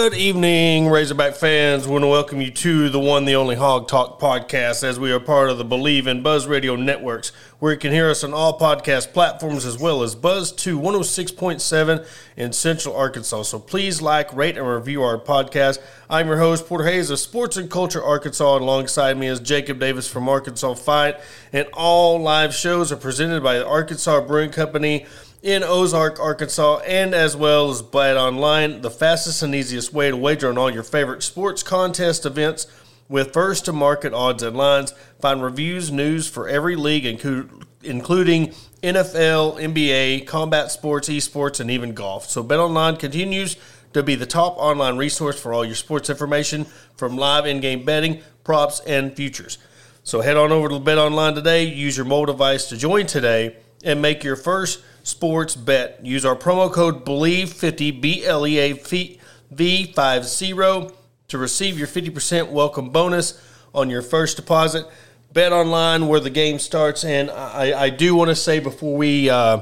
Good evening, Razorback fans. We want to welcome you to the one, the only Hog Talk podcast, as we are part of the Bleav in Buzz Radio networks, where you can hear us on all podcast platforms as well as Buzz 2 106.7 in Central Arkansas. So please like, rate, and review our podcast. I'm your host, Porter Hayes of Sports and Culture Arkansas, and alongside me is Jacob Davis from Arkansas Fight. And all live shows are presented by the Arkansas Brewing Company in Ozark, Arkansas, and as well as Bet Online, the fastest and easiest way to wager on all your favorite sports contest events with first to market odds and lines. Find reviews, news for every league, including NFL, NBA, combat sports, esports, and even golf. So Bet Online continues to be the top online resource for all your sports information from live in-game betting, props, and futures. So head on over to Bet Online today, use your mobile device to join today, and make your first sports bet. Use our promo code BLEAV50, B L E A V 50 to receive your 50% welcome bonus on your first deposit. Bet online where the game starts. And I, I do want to say before we uh,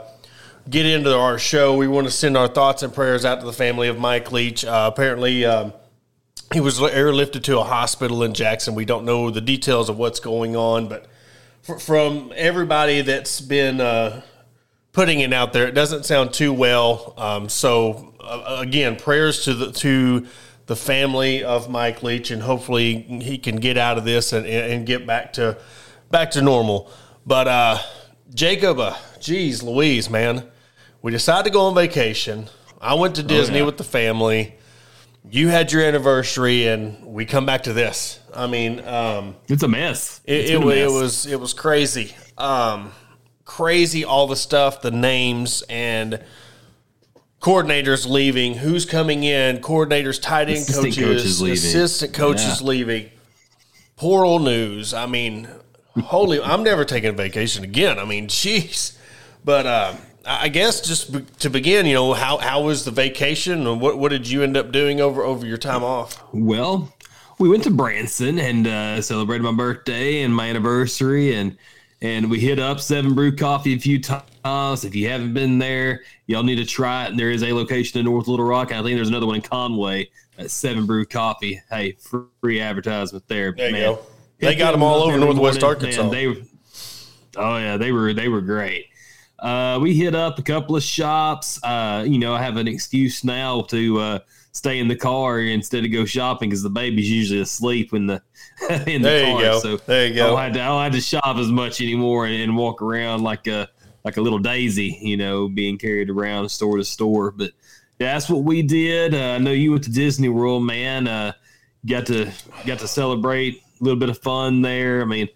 get into our show, we want to send our thoughts and prayers out to the family of Mike Leach. Uh, apparently, um, he was airlifted to a hospital in Jackson. We don't know the details of what's going on, but from everybody that's been uh, putting it out there. It doesn't sound too well. Um, so uh, again, prayers to the to the family of Mike Leach, and hopefully he can get out of this and, and get back to back to normal. But uh, Jacob, uh, geez, Louise, man, we decided to go on vacation. I went to oh, Disney oh, yeah. with the family. You had your anniversary, and we come back to this. I mean, um, it's a mess. It, it, a mess. it was it was crazy. Um, crazy all the stuff, the names and coordinators leaving, who's coming in, coordinators, tight end assistant coaches, coaches leaving. assistant coaches yeah. leaving. Portal news. I mean, holy, I'm never taking a vacation again. I mean, jeez. But uh, I guess just be, to begin, you know, how how was the vacation and what what did you end up doing over over your time off? Well, we went to Branson and uh, celebrated my birthday and my anniversary and and we hit up Seven Brew Coffee a few times. If you haven't been there, y'all need to try it. And there is a location in North Little Rock. I think there's another one in Conway at Seven Brew Coffee. Hey, free advertisement there. There man. you go. They got them all over Northwest morning, Arkansas. Man, they, oh yeah, they were they were great. Uh, we hit up a couple of shops. Uh, you know, I have an excuse now to uh, stay in the car instead of go shopping because the baby's usually asleep in the in the there car. You go. So there you go. I don't, have to, don't have to shop as much anymore and, and, walk around like a like a little daisy, you know, being carried around store to store. But yeah, that's what we did. Uh, I know you went to Disney World, man. Uh, got to got to celebrate a little bit of fun there. I mean,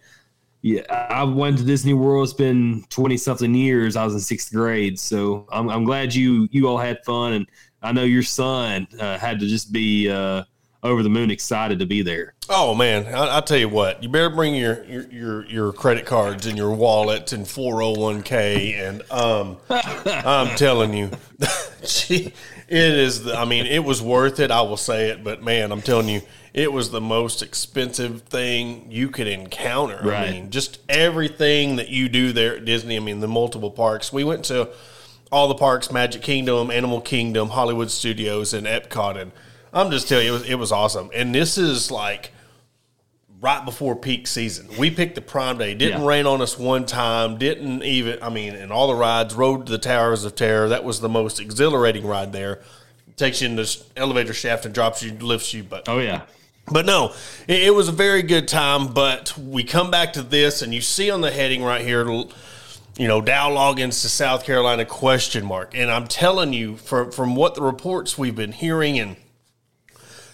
yeah, I went to Disney World. It's been twenty something years. I was in sixth grade, so I'm, I'm glad you you all had fun and I know your son uh, had to just be uh, over the moon excited to be there. Oh man, I, will tell you what, you better bring your, your your your credit cards and your wallet and 401k and um, I'm telling you, gee, it is. The, I mean, it was worth it. I will say it, but man, I'm telling you, it was the most expensive thing you could encounter. Right. I mean, just everything that you do there at Disney. I mean, the multiple parks. We went to all the parks, Magic Kingdom, Animal Kingdom, Hollywood Studios, and Epcot. And I'm just telling you, it was, it was awesome. And this is like right before peak season. We picked the prime day. Didn't yeah. rain on us one time. Didn't even, I mean, and all the rides, Rode to the Towers of Terror. That was the most exhilarating ride there. Takes you in this elevator shaft and drops you, lifts you. But oh yeah, but no, it, it was a very good time. But we come back to this, and you see on the heading right here you know, Dow Loggains to South Carolina question mark. And I'm telling you, from from what the reports we've been hearing and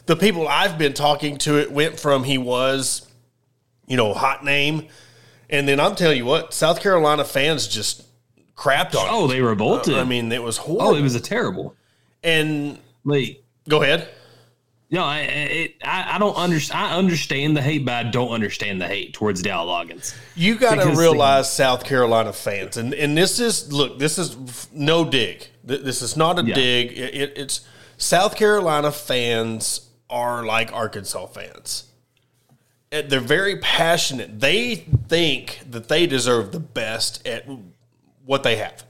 the people I've been talking to, it went from he was, you know, hot name, and then I'm telling you what, South Carolina fans just crapped on. Oh, they revolted. Uh, I mean, it was horrible. Oh, it was a terrible. And like, go ahead. No, I, it, I, I don't understand. I understand the hate, but I don't understand the hate towards Dow Loggains. You got to realize, South Carolina fans, and and this is look, this is no dig. This is not a yeah. dig. It, it, it's South Carolina fans are like Arkansas fans. They're very passionate. They think that they deserve the best at what they have.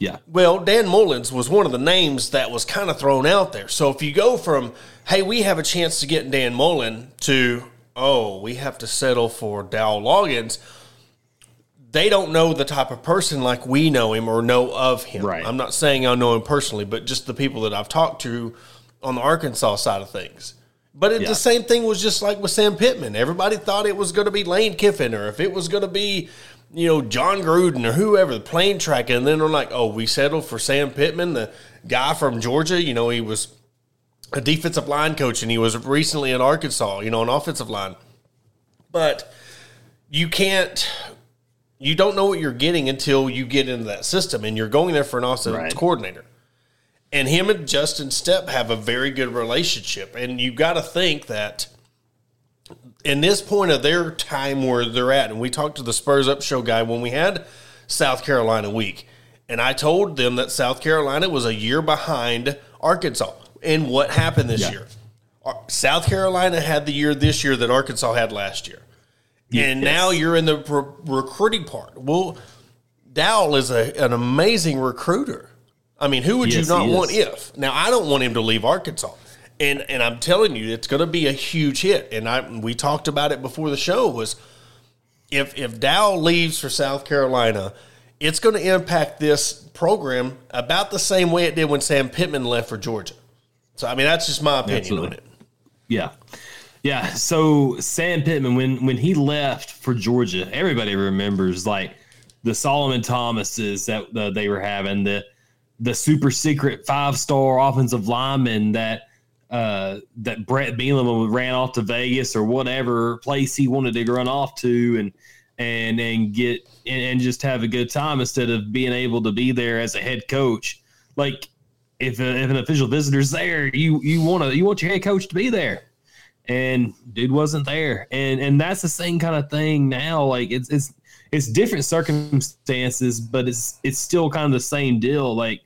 Yeah. Well, Dan Mullen was one of the names that was kind of thrown out there. So if you go from, hey, we have a chance to get Dan Mullen to, oh, we have to settle for Dow Loggains, they don't know the type of person like we know him or know of him. Right. I'm not saying I know him personally, but just the people that I've talked to on the Arkansas side of things. But it, yeah. the same thing was just like with Sam Pittman. Everybody thought it was going to be Lane Kiffin or if it was going to be you know, Jon Gruden or whoever, the plane track, and then they're like, oh, we settled for Sam Pittman, the guy from Georgia. You know, he was a defensive line coach and he was recently in Arkansas, you know, an offensive line. But you can't, you don't know what you're getting until you get into that system and you're going there for an offensive right. coordinator. And him and Justin Stepp have a very good relationship. And you've got to think that in this point of their time where they're at, and we talked to the Spurs Up Show guy when we had South Carolina week, and I told them that South Carolina was a year behind Arkansas. And what happened this yeah. year? South Carolina had the year this year that Arkansas had last year. Yes. And now you're in the re- recruiting part. Well, Dowell is a, an amazing recruiter. I mean, who would yes, you not want if? Now, I don't want him to leave Arkansas and and I'm telling you, it's going to be a huge hit. And I we talked about it before the show was if if Dow leaves for South Carolina, it's going to impact this program about the same way it did when Sam Pittman left for Georgia. So I mean, that's just my opinion Absolutely. on it. Yeah. Yeah, so Sam Pittman when when he left for Georgia, everybody remembers like the Solomon Thomases that uh, they were having, the the super secret five star offensive lineman that uh, that Bret Bielema ran off to Vegas or whatever place he wanted to run off to, and and and get and, and just have a good time instead of being able to be there as a head coach. Like if a, if an official visitor's there, you you want to you want your head coach to be there, and dude wasn't there, and and that's the same kind of thing now. Like it's it's it's different circumstances, but it's it's still kind of the same deal. Like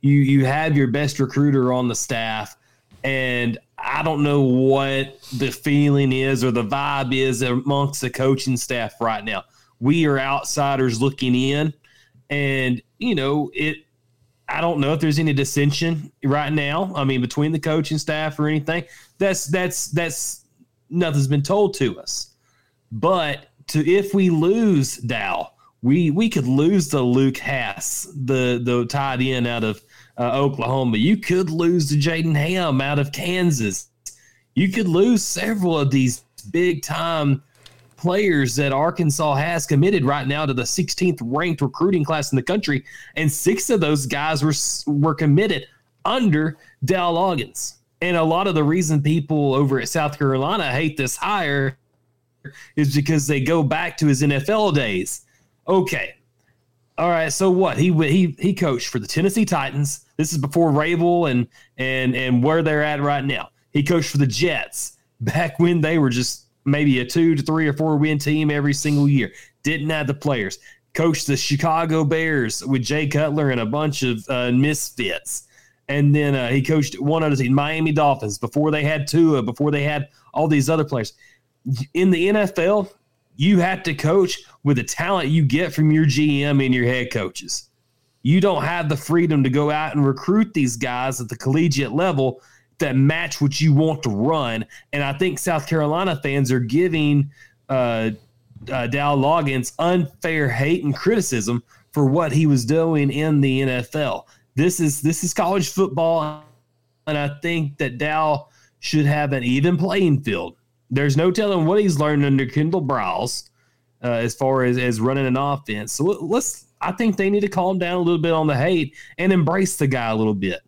you you have your best recruiter on the staff and I don't know what the feeling is or the vibe is amongst the coaching staff right now. We are outsiders looking in, and you know it. I don't know if there's any dissension right now. I mean, between the coaching staff or anything. That's that's that's nothing's been told to us. But to if we lose Dow, we we could lose the Luke Hasz, the the tight end out of uh, Oklahoma. You could lose the Jaden Ham out of Kansas. You could lose several of these big time players that Arkansas has committed right now to the 16th ranked recruiting class in the country, and six of those guys were were committed under Dow Loggains. And a lot of the reason people over at South Carolina hate this hire is because they go back to his NFL days. Okay, all right. So what? He he he coached for the Tennessee Titans. This is before Vrabel and and and where they're at right now. He coached for the Jets back when they were just maybe a two to three or four win team every single year. Didn't have the players. Coached the Chicago Bears with Jay Cutler and a bunch of uh, misfits. And then uh, he coached one other team, Miami Dolphins, before they had Tua, before they had all these other players. In the NFL, you have to coach with the talent you get from your GM and your head coaches. You don't have the freedom to go out and recruit these guys at the collegiate level that match what you want to run. And I think South Carolina fans are giving uh, uh, Dow Loggains unfair hate and criticism for what he was doing in the NFL. This is this is college football, and I think that Dow should have an even playing field. There's no telling what he's learned under Kendal Briles uh, as far as, as running an offense. So let's. I think they need to calm down a little bit on the hate and embrace the guy a little bit.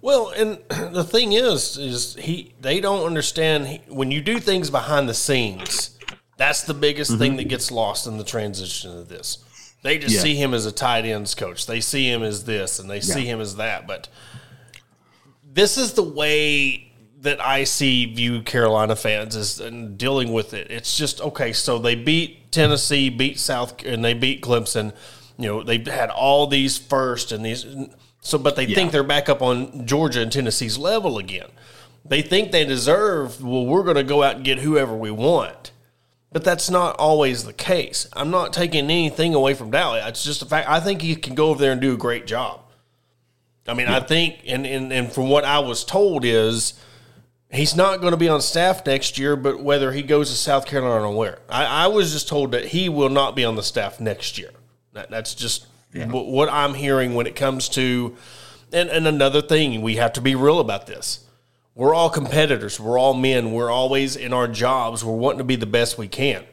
Well, and the thing is, is he they don't understand he, when you do things behind the scenes. That's the biggest mm-hmm. thing that gets lost in the transition of this. They just yeah. see him as a tight ends coach. They see him as this, and they yeah. see him as that. But this is the way that I see view Carolina fans as and dealing with it. It's just okay. So they beat Tennessee, beat South, and they beat Clemson. You know, they've had all these first and these. So, but they Yeah. think they're back up on Georgia and Tennessee's level again. They think they deserve. Well, we're going to go out and get whoever we want. But that's not always the case. I'm not taking anything away from Dally. It's just a fact. I think he can go over there and do a great job. I mean, I think, and, and, and from what I was told is, he's not going to be on staff next year, but whether he goes to South Carolina or where. I, I was just told that he will not be on the staff next year. That, that's just wh- what I'm hearing when it comes to, and, and another thing, we have to be real about this. We're all competitors. We're all men. We're always in our jobs. We're wanting to be the best we can.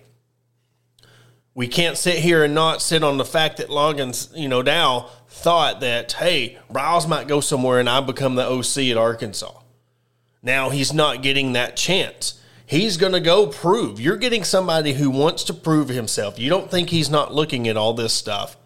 We can't sit here and not sit on the fact that Loggains, you know, Dow thought that, hey, Briles might go somewhere and I become the OC at Arkansas. Now he's not getting that chance. He's going to go prove. You're getting somebody who wants to prove himself. You don't think he's not looking at all this stuff.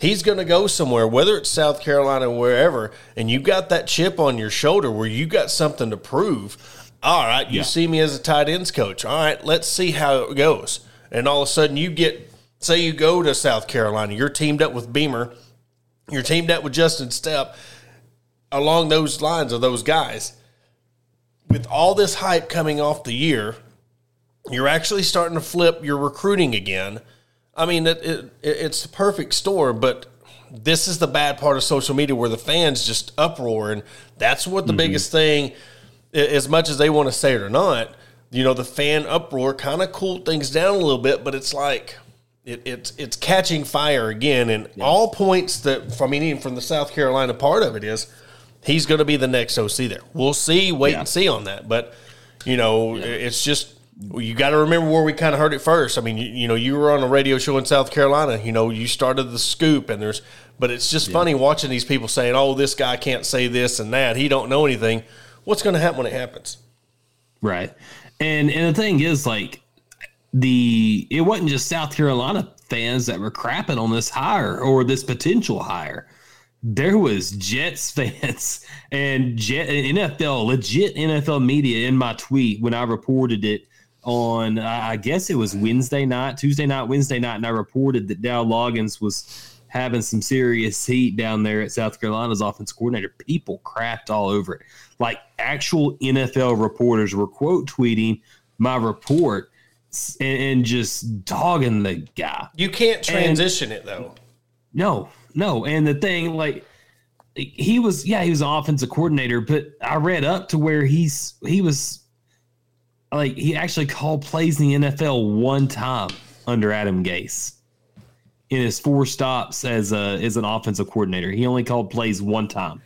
He's going to go somewhere, whether it's South Carolina or wherever, and you've got that chip on your shoulder where you got something to prove. All right, you Yeah. see me as a tight ends coach. All right, let's see how it goes. And all of a sudden, you get, say, you go to South Carolina, you're teamed up with Beamer, you're teamed up with Justin Stepp, along those lines of those guys. With all this hype coming off the year, you're actually starting to flip your recruiting again. I mean, it, it, it's the perfect storm, but this is the bad part of social media where the fans just uproar, and that's what the mm-hmm. biggest thing. As much as they want to say it or not, you know, the fan uproar kind of cooled things down a little bit, but it's like it, it's it's catching fire again, and all points that from I mean, even from the South Carolina part of it is he's going to be the next OC there. We'll see, wait Yeah. and see on that, but you know, it's just you got to remember where we kind of heard it first. I mean, you, you know, you were on a radio show in South Carolina. You know, you started the scoop, and there's, but it's just funny watching these people saying, "Oh, this guy can't say this and that. He don't know anything." What's going to happen when it happens? Right. And and the thing is like the it wasn't just South Carolina fans that were crapping on this hire or this potential hire. There was Jets fans and Jet and NFL legit NFL media in my tweet when I reported it on I guess it was Wednesday night, Tuesday night, Wednesday night, and I reported that Dow Loggains was having some serious heat down there at South Carolina's offense coordinator. People crapped all over it. Like actual NFL reporters were quote tweeting my report and, and just dogging the guy. You can't transition it though. No, no. And the thing, like, he was, yeah, he was an offensive coordinator, but I read up to where he's, he was, like, he actually called plays in the NFL one time under Adam Gase in his four stops as a as an offensive coordinator. He only called plays one time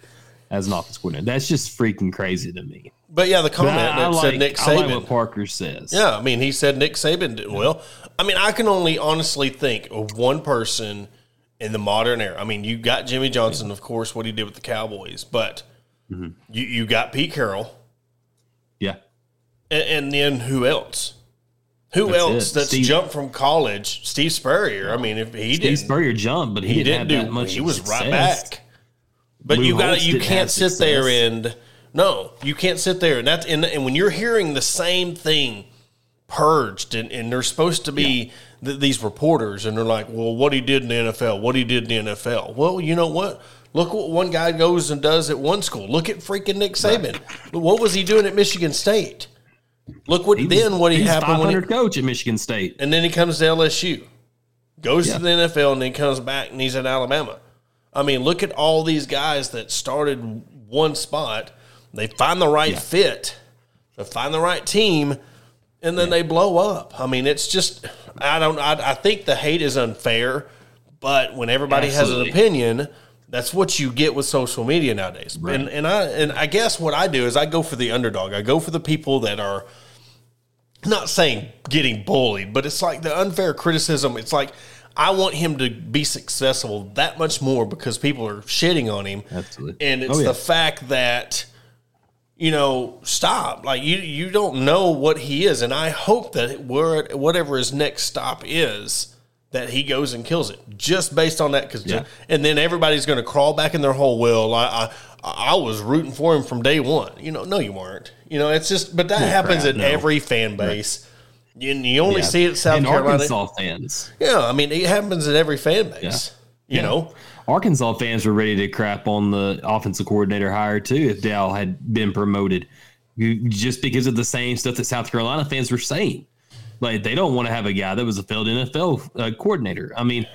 as an offensive coordinator. That's just freaking crazy to me. But yeah, the comment I, I that like, said Nick I like Saban. what Parker says. Yeah, I mean, he said Nick Saban did well. I mean, I can only honestly think of one person in the modern era. I mean, you got Jimmy Johnson, of course, what he did with the Cowboys, but Mm-hmm. you you got Pete Carroll, yeah. And, and then who else? Who That's else it. that's Steve- jumped from college? Steve Spurrier. I mean, if he Steve didn't, Spurrier jumped, but he, he didn't, didn't do. that much. he was right back. But Lou you got you can't sit there and no, you can't sit there and that's and, and when you're hearing the same thing purged and, and they're supposed to be th- these reporters and they're like, well, what he did in the NFL, what he did in the NFL. Well, you know what? Look what one guy goes and does at one school. Look at freaking Nick Saban. What was he doing at Michigan State? Look what He was- then what he happened when he, 500 coach at Michigan State. and then he comes to LSU, goes Yeah. to the NFL, and then comes back and he's at Alabama. I mean, look at all these guys that started one spot. They find the right Yeah. fit, they find the right team, and then they blow up. I mean, it's just I don't. I, I think the hate is unfair, but when everybody Absolutely. has an opinion. That's what you get with social media nowadays, and and I and I guess what I do is I go for the underdog. I go for the people that are not saying getting bullied, but it's like the unfair criticism. It's like I want him to be successful that much more because people are shitting on him. Absolutely. And it's Oh, yeah. the fact that you know, stop. Like you you don't know what he is and I hope that where whatever his next stop is that he goes and kills it just based on that. Because Yeah. and then everybody's going to crawl back in their hole. Well, I, I I was rooting for him from day one. You know, no, you weren't. You know, it's just but that happens crap, in no. every fan base. You, you only Yeah. see it South and Carolina. Arkansas fans. Yeah, I mean, it happens in every fan base. You Yeah. know, Arkansas fans were ready to crap on the offensive coordinator hire too if Dow had been promoted, You- just because of the same stuff that South Carolina fans were saying. Like they don't want to have a guy that was a failed NFL uh, coordinator. I mean,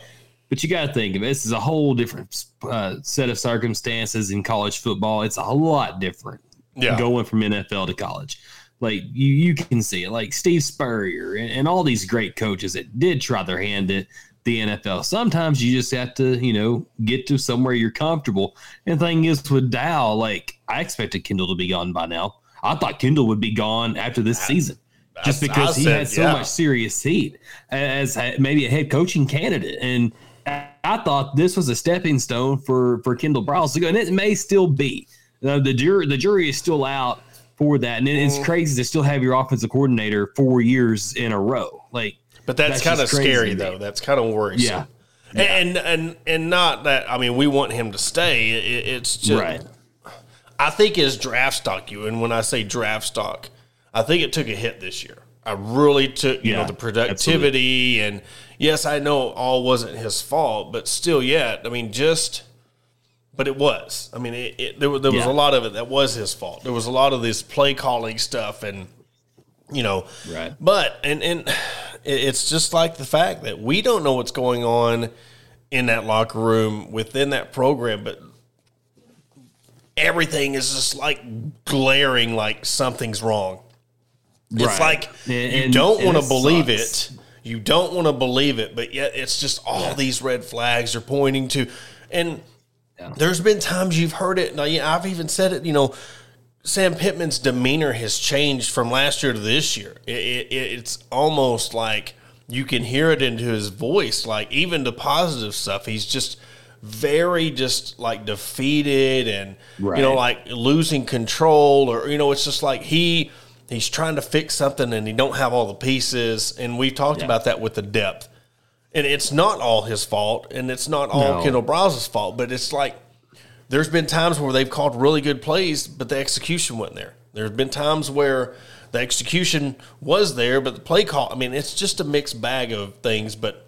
but you got to think of it. This is a whole different uh, set of circumstances in college football. It's a lot different Yeah. going from NFL to college. Like you, you can see it. Like Steve Spurrier and, and all these great coaches that did try their hand at the NFL. Sometimes you just have to, you know, get to somewhere you're comfortable. And the thing is with Dow, like I expected Kendal to be gone by now. I thought Kendal would be gone after this season. Just I because he said, had so yeah. much serious heat as maybe a head coaching candidate. And I thought this was a stepping stone for for Kendal Briles to go, and it may still be. Uh, the jury the jury is still out for that, and Mm. it's crazy to still have your offensive coordinator four years in a row. Like, but that's, That's kind of scary though. That's kind of worrisome. Yeah. And and and not that I mean we want him to stay. It, it's just right? I think his draft stock, you and when I say draft stock, I think it took a hit this year. I really took, you know, the productivity and yes, I know all wasn't his fault, but still, yet, I mean, just, but it was. I mean, it, it, there was there was Yeah. a lot of it that was his fault. There was a lot of this play calling stuff and, you know, Right. But and and it's just like the fact that we don't know what's going on in that locker room within that program, but everything is just like glaring like something's wrong. It's Right. like And- you don't want to believe sucks. it. You don't want to believe it, but yet it's just all these red flags are pointing to. And Yeah. there's been times you've heard it. Now, yeah, I've even said it. You know, Sam Pittman's demeanor has changed from last year to this year. It, it, it's almost like you can hear it into his voice. Like even the positive stuff, he's just very just like defeated and you know like losing control or you know it's just like he he's trying to fix something and he don't have all the pieces and we've talked Yeah. about that with the depth and it's not all his fault and it's not all No. Kendal Briles's fault but it's like there's been times where they've called really good plays, but the execution wasn't there. There's been times where the execution was there, but the play call. I mean, it's just a mixed bag of things. But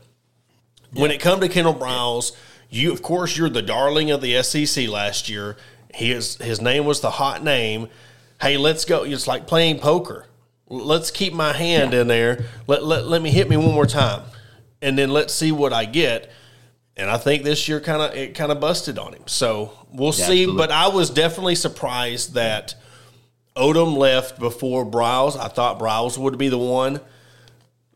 when it come to Kendal Briles, you of course you're the darling of the SEC last year. He is his name was the hot name. Hey, let's go. It's like playing poker. Let's keep my hand in there. Let, let let me hit me one more time, and then let's see what I get. And I think this year kind of it kind of busted on him. So we'll see. absolutely. But I was definitely surprised that Odom left before Briles. I thought Briles would be the one.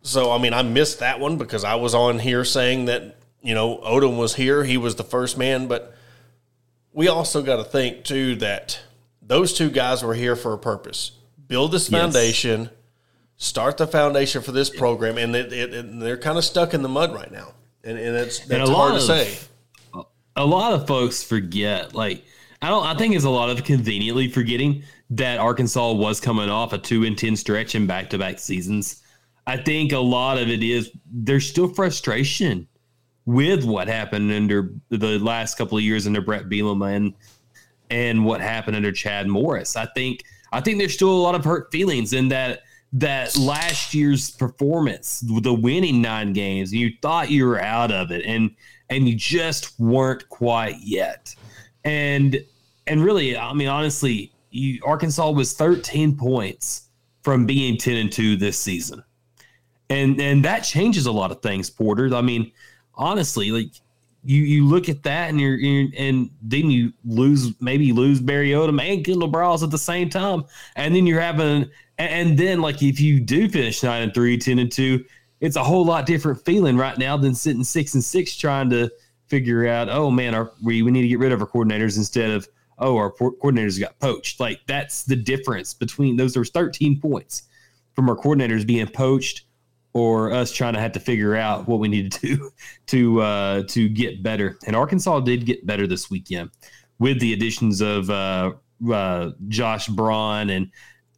So I mean, I missed that one because I was on here saying that you know Odom was here. He was the first man, but we also got to think too that those two guys were here for a purpose. Build this Yes. foundation, start the foundation for this program, and it, it, it- they're kind of stuck in the mud right now, and, and it's And a hard lot to of- say. a lot of folks forget like i don't i think it's a lot of conveniently forgetting that arkansas was coming off a 2 and 10 stretch in back-to-back seasons i think a lot of it is there's still frustration with what happened under the last couple of years under bret bielema and and what happened under chad morris. I think i think there's still a lot of hurt feelings in that that last year's performance the winning nine games you thought you were out of it and and you just weren't quite yet. And and really i mean honestly you arkansas was 13 points from being 10 and 2 this season. And and that changes a lot of things porter. I mean honestly like you you look at that and you're, you're and then you lose maybe lose Barry Odom and Kendal Briles at the same time, and then you're having and, then like if you do finish nine and three, 10 and two, it's a whole lot different feeling right now than sitting six and six trying to figure out oh man our, we we need to get rid of our coordinators instead of oh our coordinators got poached. Like that's the difference between those there's 13 points from our coordinators being poached or us trying to have to figure out what we need to do to uh, to get better. And Arkansas did get better this weekend with the additions of uh, uh, Josh Braun and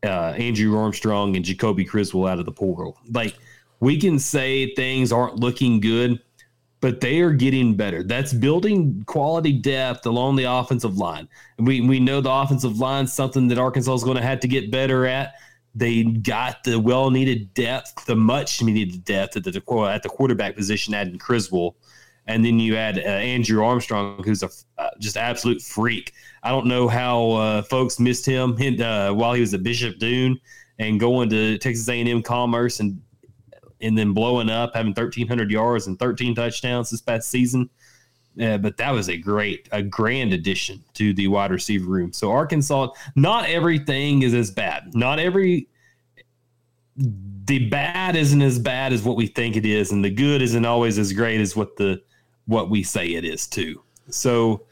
uh, Andrew Armstrong and Jacoby Criswell out of the portal. Like we can say things aren't looking good but they are getting better. That's building quality depth along the offensive line. And we, we know the offensive line is something that Arkansas is going to have to get better at. They got the well needed depth, the much needed depth at the, at the quarterback position, adding Criswell. And then you add uh, Andrew Armstrong, who's a uh, just absolute freak. I don't know how uh, folks missed him uh, while he was at Bishop Dunne and going to Texas A&M Commerce and and then blowing up, having 1,300 yards and 13 touchdowns this past season. Uh, but that was a great, a grand addition to the wide receiver room. So Arkansas, not everything is as bad. Not every the bad isn't as bad as what we think it is, and the good isn't always as great as what the what we say it is too. So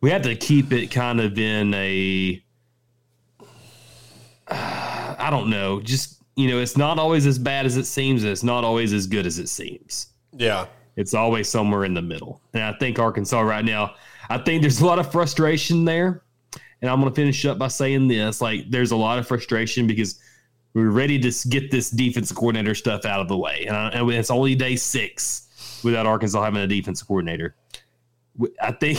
we have to keep it kind of in a I don't know, just you know, it's not always as bad as it seems. and It's not always as good as it seems. Yeah. It's always somewhere in the middle. And I think Arkansas right now, I think there's a lot of frustration there. And I'm going to finish up by saying this like, there's a lot of frustration because we're ready to get this defensive coordinator stuff out of the way. And, I, and it's only day six without Arkansas having a defensive coordinator. I think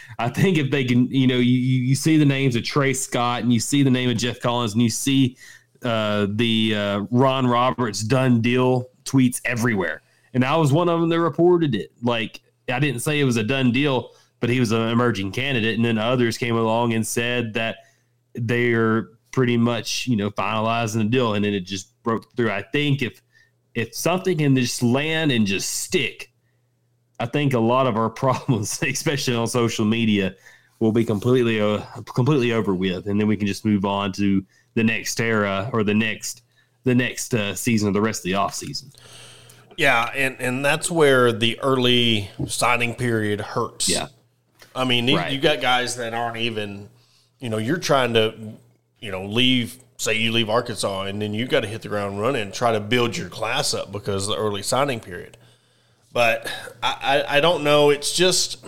I think if they can, you know, you, you see the names of Trey Scott and you see the name of Jeff Collins and you see uh, the uh, Ron Roberts done deal tweets everywhere, and I was one of them that reported it. Like I didn't say it was a done deal, but he was an emerging candidate, and then others came along and said that they're pretty much you know finalizing the deal, and then it just broke through. I think if if something can just land and just stick, I think a lot of our problems, especially on social media, will be completely uh, completely over with, and then we can just move on to the next era or the next the next uh, season or the rest of the off season. Yeah, and and that's where the early signing period hurts. Yeah, I mean, right. you got guys that aren't even, you know, you're trying to, you know, leave. Say you leave Arkansas, and then you got to hit the ground running and try to build your class up because of the early signing period. But I, I, I don't know. It's just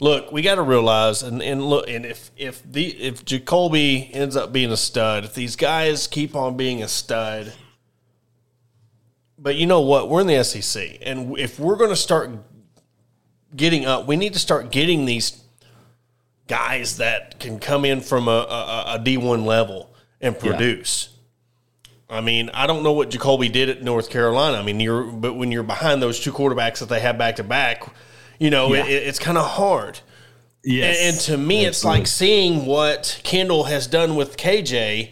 look, we got to realize, and, and look, and if if the if Jacoby ends up being a stud, if these guys keep on being a stud, but you know what? We're in the SEC, and if we're going to start getting up, we need to start getting these guys that can come in from a, a, a D1 level and produce. Yeah. I mean, I don't know what Jacoby did at North Carolina. I mean, you're but when you're behind those two quarterbacks that they have back to back you know, yeah. it, it's kind of hard. Yes. And, and to me, Absolutely. it's like seeing what Kendal has done with KJ.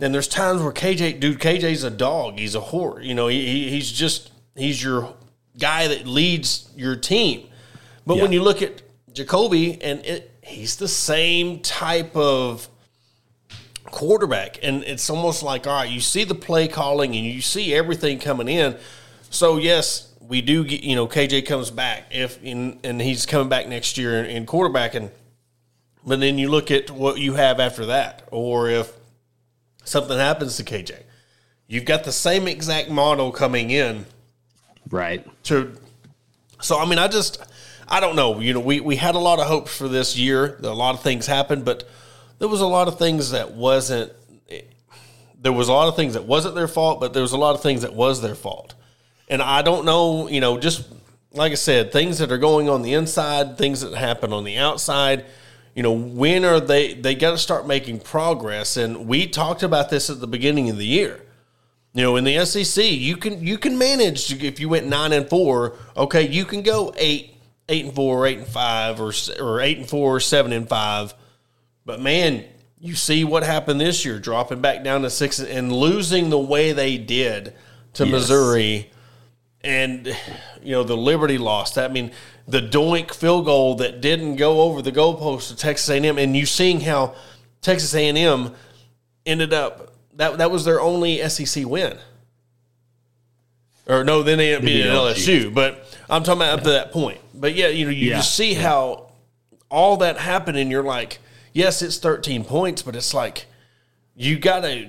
And there's times where KJ, dude, KJ's a dog. He's a whore. You know, he, he's just, he's your guy that leads your team. But yeah. when you look at Jacoby, and it, he's the same type of quarterback. And it's almost like, all right, you see the play calling and you see everything coming in. So, yes, we do get, you know, KJ comes back if in, and he's coming back next year in, in quarterbacking. But then you look at what you have after that, or if something happens to KJ, you've got the same exact model coming in, right? To so I mean, I just I don't know. You know, we we had a lot of hopes for this year. A lot of things happened, but there was a lot of things that wasn't. There was a lot of things that wasn't their fault, but there was a lot of things that was their fault. And I don't know, you know, just like I said, things that are going on the inside, things that happen on the outside. You know, when are they? They got to start making progress. And we talked about this at the beginning of the year. You know, in the SEC, you can you can manage if you went nine and four. Okay, you can go eight, eight and four, eight and five, or or eight and four, seven and five. But man, you see what happened this year, dropping back down to six and losing the way they did to yes. Missouri and you know the Liberty lost. I mean, the doink field goal that didn't go over the goalpost of Texas A&M, and you seeing how Texas A&M ended up that that was their only SEC win. Or no, then they ended up being LSU. But I'm talking about up to that point. But yeah, you know, you yeah. just see how all that happened, and you're like, yes, it's 13 points, but it's like you got to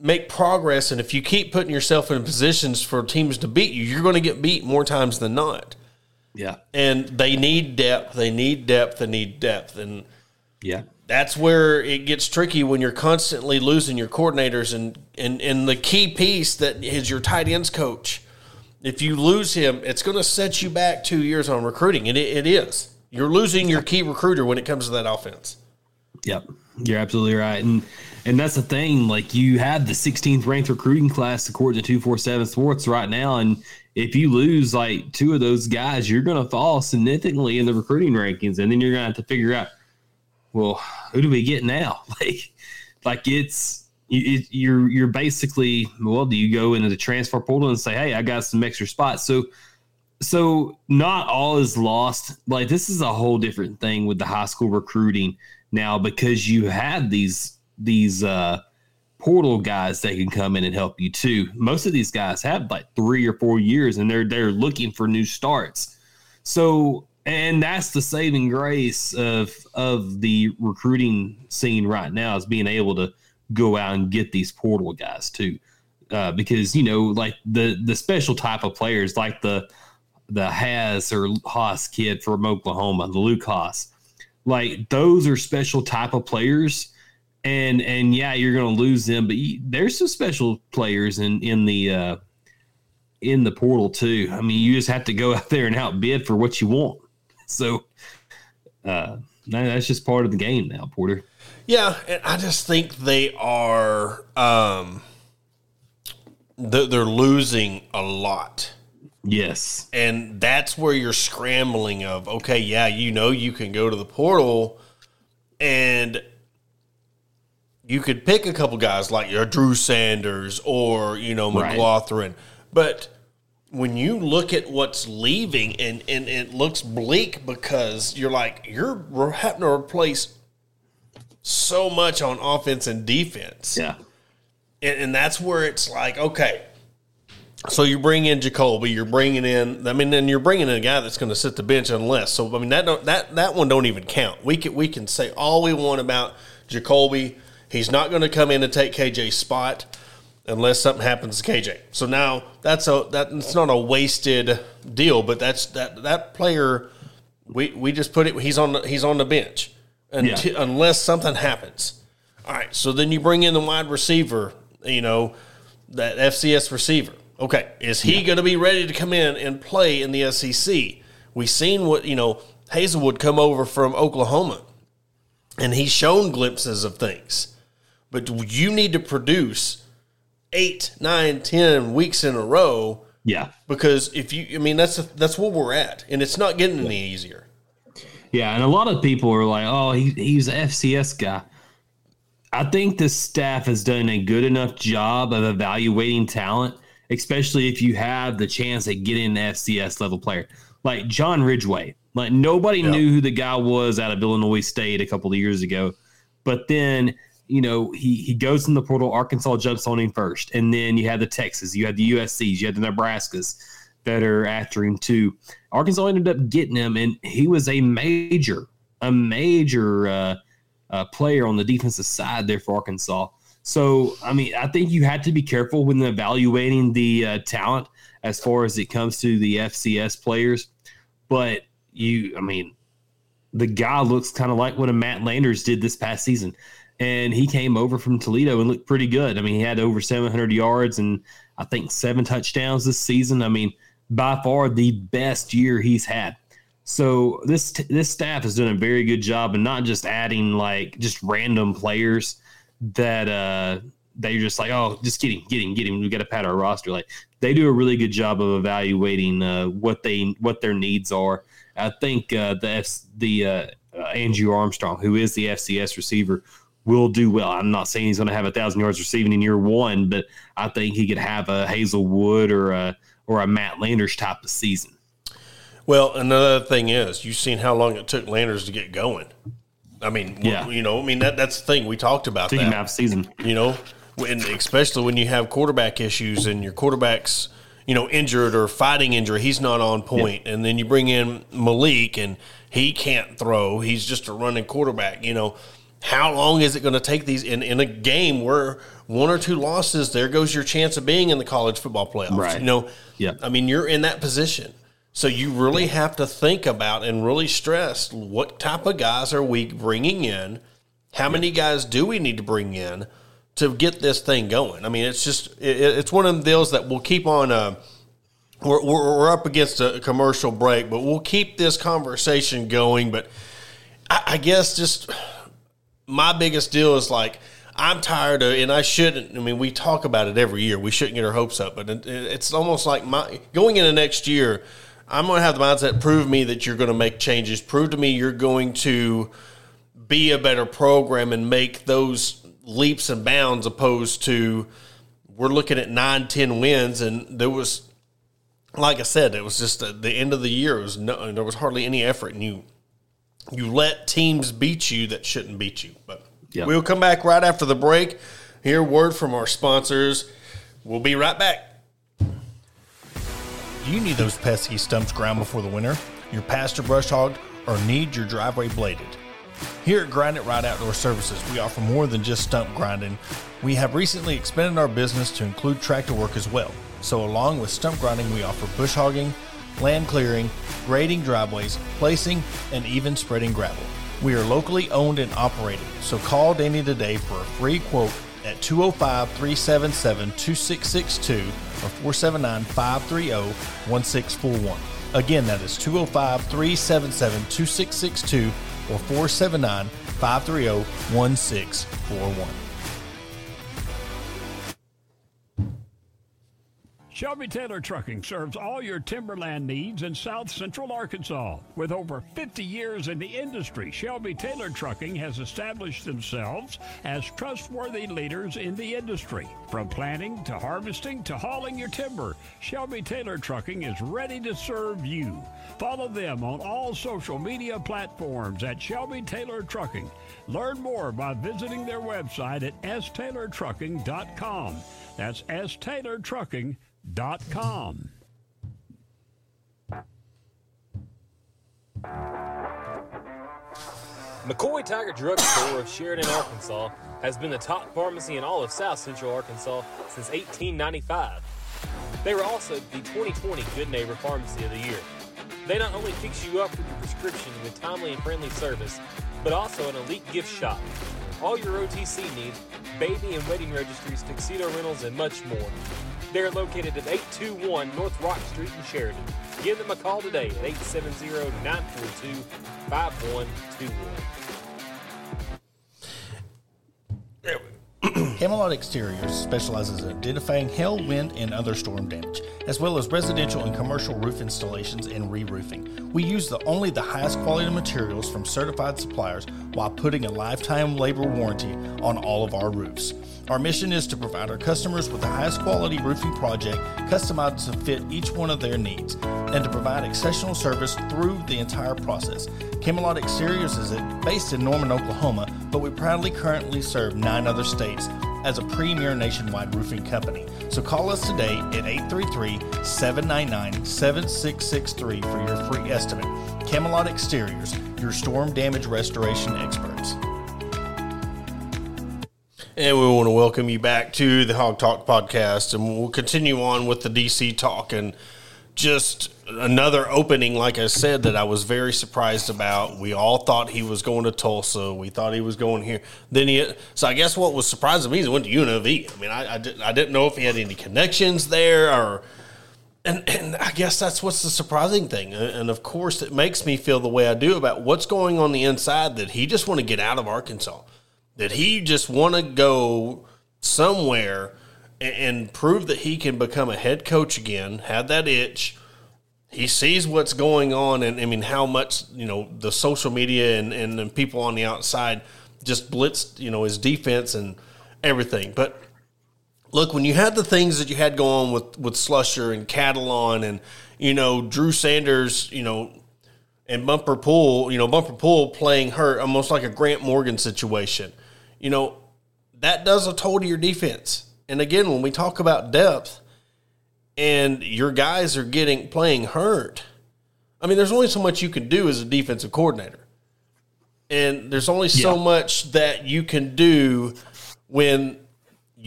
make progress, and if you keep putting yourself in positions for teams to beat you, you're going to get beat more times than not. Yeah. And they need depth. They need depth. They need depth. And yeah, that's where it gets tricky when you're constantly losing your coordinators and and and the key piece that is your tight ends coach. If you lose him, it's going to set you back two years on recruiting, and it, it is. You're losing your key recruiter when it comes to that offense. Yep, you're absolutely right, and and that's the thing. Like you have the 16th ranked recruiting class according to 247 Sports right now, and if you lose like two of those guys, you're going to fall significantly in the recruiting rankings, and then you're going to have to figure out, well, who do we get now? Like, like it's it, you're you're basically well, do you go into the transfer portal and say, hey, I got some extra spots? So so not all is lost. Like this is a whole different thing with the high school recruiting now because you have these these uh portal guys that can come in and help you too. Most of these guys have like three or four years and they're they're looking for new starts. So and that's the saving grace of of the recruiting scene right now is being able to go out and get these portal guys too. Uh, because you know, like the the special type of players like the the Has or Haas kid from Oklahoma, the Luke Hasz. Like those are special type of players, and and yeah, you're going to lose them, but you, there's some special players in in the uh, in the portal too. I mean, you just have to go out there and outbid for what you want. So uh, that's just part of the game now, Porter. Yeah, and I just think they are um, they're losing a lot Yes. And that's where you're scrambling of, okay, yeah, you know you can go to the portal and you could pick a couple guys like your Drew Sanders or, you know, McGlothern. Right. But when you look at what's leaving and, and it looks bleak because you're like, you're having to replace so much on offense and defense. Yeah. And, and that's where it's like, okay, so you bring in Jacoby, you're bringing in. I mean, then you're bringing in a guy that's going to sit the bench unless. So I mean, that don't, that that one don't even count. We can we can say all we want about Jacoby. He's not going to come in and take KJ's spot unless something happens to KJ. So now that's a that it's not a wasted deal, but that's that that player. We we just put it. He's on the, he's on the bench until, yeah. unless something happens. All right. So then you bring in the wide receiver. You know that FCS receiver Okay, is he yeah. going to be ready to come in and play in the SEC? We've seen what you know Haselwood come over from Oklahoma, and he's shown glimpses of things. But you need to produce eight, nine, ten weeks in a row. Yeah, because if you, I mean, that's a, that's where we're at, and it's not getting any easier. Yeah, and a lot of people are like, "Oh, he, he's an FCS guy." I think the staff has done a good enough job of evaluating talent especially if you have the chance at getting an FCS level player like John Ridgeway. Like nobody yep. knew who the guy was out of Illinois State a couple of years ago, but then you know he he goes in the portal. Arkansas jumps on him first, and then you have the Texas, you have the USC's, you have the Nebraskas that are after him too. Arkansas ended up getting him, and he was a major, a major uh, uh, player on the defensive side there for Arkansas. So, I mean, I think you had to be careful when evaluating the uh, talent as far as it comes to the FCS players. But you, I mean, the guy looks kind of like what a Matt Landers did this past season. And he came over from Toledo and looked pretty good. I mean, he had over 700 yards and I think seven touchdowns this season. I mean, by far the best year he's had. So this this staff has done a very good job and not just adding like just random players that uh that you're just like, oh, just get him, get him, get him. We got to pad our roster. Like they do a really good job of evaluating uh, what they what their needs are. I think uh, the F, the uh, uh Andrew Armstrong, who is the FCS receiver, will do well. I'm not saying he's going to have a thousand yards receiving in year one, but I think he could have a Haselwood or a or a Matt Landers type of season. Well, another thing is, you've seen how long it took Landers to get going. I mean, yeah. you know, I mean that that's the thing we talked about. Team that season, you know, and especially when you have quarterback issues and your quarterback's you know injured or fighting injury, he's not on point, yeah. and then you bring in Malik and he can't throw. He's just a running quarterback. You know, how long is it going to take these in in a game where one or two losses, there goes your chance of being in the college football playoffs. Right. You know, yeah. I mean, you're in that position. So you really have to think about and really stress what type of guys are we bringing in? How many guys do we need to bring in to get this thing going? I mean, it's just it, it's one of the deals that we'll keep on uh, we're, we're, we're up against a commercial break, but we'll keep this conversation going. But I, I guess just my biggest deal is like I'm tired of, and I shouldn't. I mean, we talk about it every year. We shouldn't get our hopes up, but it, it's almost like my going into next year. I'm going to have the mindset prove me that you're going to make changes. Prove to me you're going to be a better program and make those leaps and bounds opposed to we're looking at nine, ten wins, and there was, like I said, it was just uh, the end of the year. It was no, there was hardly any effort, and you you let teams beat you that shouldn't beat you. But yep. we'll come back right after the break. Hear word from our sponsors. We'll be right back. Do you need those pesky stumps ground before the winter? Your pasture brush hogged, or need your driveway bladed? Here at Grind It Right Outdoor Services, we offer more than just stump grinding. We have recently expanded our business to include tractor work as well. So, along with stump grinding, we offer bush hogging, land clearing, grading driveways, placing, and even spreading gravel. We are locally owned and operated, so call Danny today for a free quote at 205 377 2662 or 479 530 1641. Again, that is 205 377 2662 or 479 530 1641. Shelby Taylor Trucking serves all your timberland needs in south central Arkansas. With over 50 years in the industry, Shelby Taylor Trucking has established themselves as trustworthy leaders in the industry. From planting to harvesting to hauling your timber, Shelby Taylor Trucking is ready to serve you. Follow them on all social media platforms at Shelby Taylor Trucking. Learn more by visiting their website at staylortrucking.com. That's staylortrucking.com com. McCoy Tiger Drug Store of Sheridan, Arkansas has been the top pharmacy in all of South Central Arkansas since 1895. They were also the 2020 Good Neighbor Pharmacy of the Year. They not only fix you up with your prescription with timely and friendly service, but also an elite gift shop. All your OTC needs, baby and wedding registries, tuxedo rentals, and much more. They're located at 821 North Rock Street in Sheridan. Give them a call today at 870 942 5121. Camelot Exteriors specializes in identifying hail, wind, and other storm damage, as well as residential and commercial roof installations and re-roofing. We use the only the highest quality materials from certified suppliers while putting a lifetime labor warranty on all of our roofs. Our mission is to provide our customers with the highest quality roofing project customized to fit each one of their needs and to provide exceptional service through the entire process. Camelot Exteriors is based in Norman, Oklahoma, but we proudly currently serve nine other states as a premier nationwide roofing company. So call us today at 833 799 7663 for your free estimate. Camelot Exteriors, your storm damage restoration experts. And we want to welcome you back to the Hog Talk podcast. And we'll continue on with the DC talk and just another opening, like I said, that I was very surprised about. We all thought he was going to Tulsa. We thought he was going here. Then he, so I guess what was surprising me is he went to UNLV. I mean, I, I, didn't, I didn't know if he had any connections there or, and, and I guess that's what's the surprising thing. And of course, it makes me feel the way I do about what's going on the inside that he just want to get out of Arkansas that he just want to go somewhere and, and prove that he can become a head coach again, have that itch. He sees what's going on, and I mean, how much, you know, the social media and, and, and people on the outside just blitzed, you know, his defense and everything. But look, when you had the things that you had going with, with Slusher and Catalon and, you know, Drew Sanders, you know, and Bumper Pool, you know, Bumper Pool playing hurt almost like a Grant Morgan situation you know, that does a toll to your defense. And again, when we talk about depth and your guys are getting playing hurt, I mean, there's only so much you can do as a defensive coordinator. And there's only so yeah. much that you can do when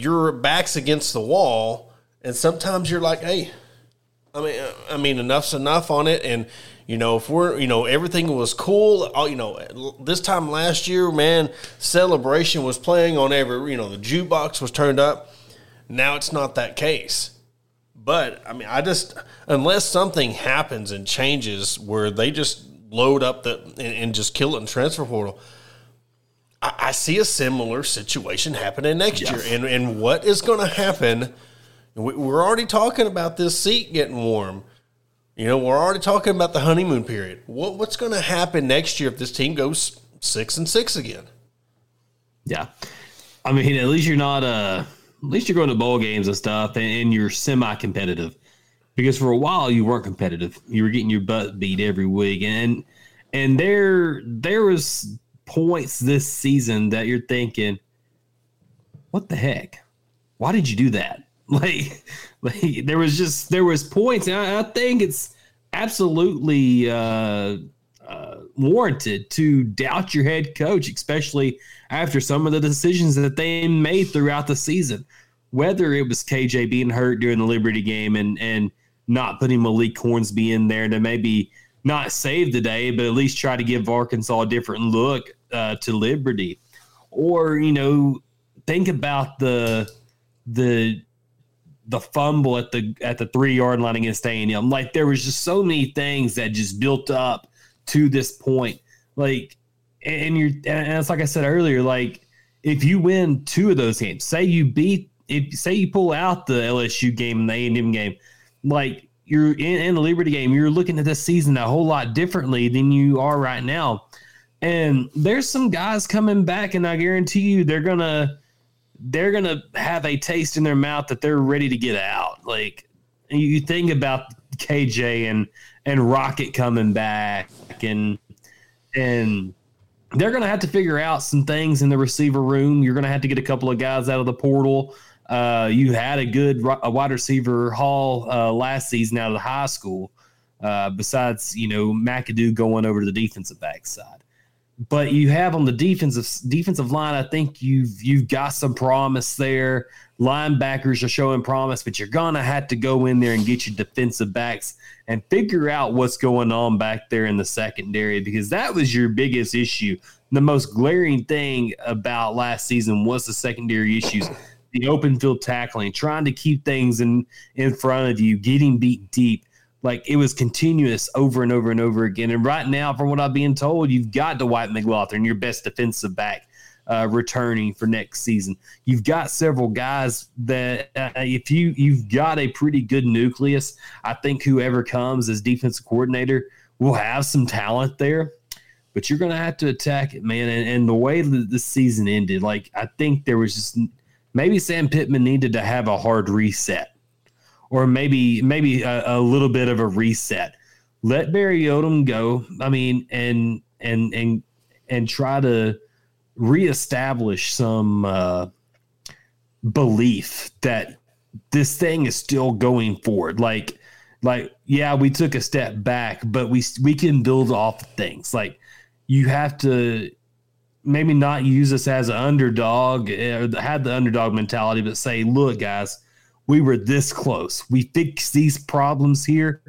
your back's against the wall. And sometimes you're like, hey, I mean, I mean, enough's enough on it. And you know, if we're, you know, everything was cool, all, you know, this time last year, man, celebration was playing on every, you know, the jukebox was turned up. Now it's not that case. But I mean, I just unless something happens and changes where they just load up the and, and just kill it in transfer portal. I, I see a similar situation happening next year, and and what is going to happen? We, we're already talking about this seat getting warm. You know, we're already talking about the honeymoon period. What what's going to happen next year if this team goes six and six again? Yeah, I mean, at least you're not uh, at least you're going to bowl games and stuff, and, and you're semi-competitive. Because for a while you weren't competitive, you were getting your butt beat every week, and and there there was points this season that you're thinking, what the heck? Why did you do that? Like, like there was just there was points, and I, I think it's absolutely uh, uh, warranted to doubt your head coach, especially after some of the decisions that they made throughout the season. Whether it was KJ being hurt during the Liberty game and and not putting Malik Hornsby in there to maybe not save the day, but at least try to give Arkansas a different look uh, to Liberty, or you know, think about the the the fumble at the at the three yard line against A&M. Like there was just so many things that just built up to this point. Like, and you're and it's like I said earlier. Like if you win two of those games, say you beat, if say you pull out the LSU game and the A&M game, like you're in, in the Liberty game, you're looking at this season a whole lot differently than you are right now. And there's some guys coming back, and I guarantee you they're gonna they're gonna have a taste in their mouth that they're ready to get out. Like you think about KJ and and Rocket coming back, and and they're gonna have to figure out some things in the receiver room. You're gonna have to get a couple of guys out of the portal. Uh, you had a good a wide receiver haul uh, last season out of the high school. Uh, besides, you know, McAdoo going over to the defensive backside, but you have on the defensive defensive line. I think you've you've got some promise there. Linebackers are showing promise, but you're gonna have to go in there and get your defensive backs and figure out what's going on back there in the secondary because that was your biggest issue. The most glaring thing about last season was the secondary issues, the open field tackling, trying to keep things in in front of you, getting beat deep like it was continuous over and over and over again. And right now, from what I'm being told, you've got Dwight McGlothern, your best defensive back, uh, returning for next season. You've got several guys that uh, if you you've got a pretty good nucleus, I think whoever comes as defensive coordinator will have some talent there. But you're going to have to attack it, man. And, and the way that the season ended, like I think there was just maybe Sam Pittman needed to have a hard reset or maybe maybe a, a little bit of a reset. Let Barry Odom go. I mean, and and and and try to reestablish some uh, belief that this thing is still going forward. Like, like yeah, we took a step back, but we we can build off things. Like, you have to maybe not use us as an underdog or have the underdog mentality, but say, look, guys we were this close. We fixed these problems here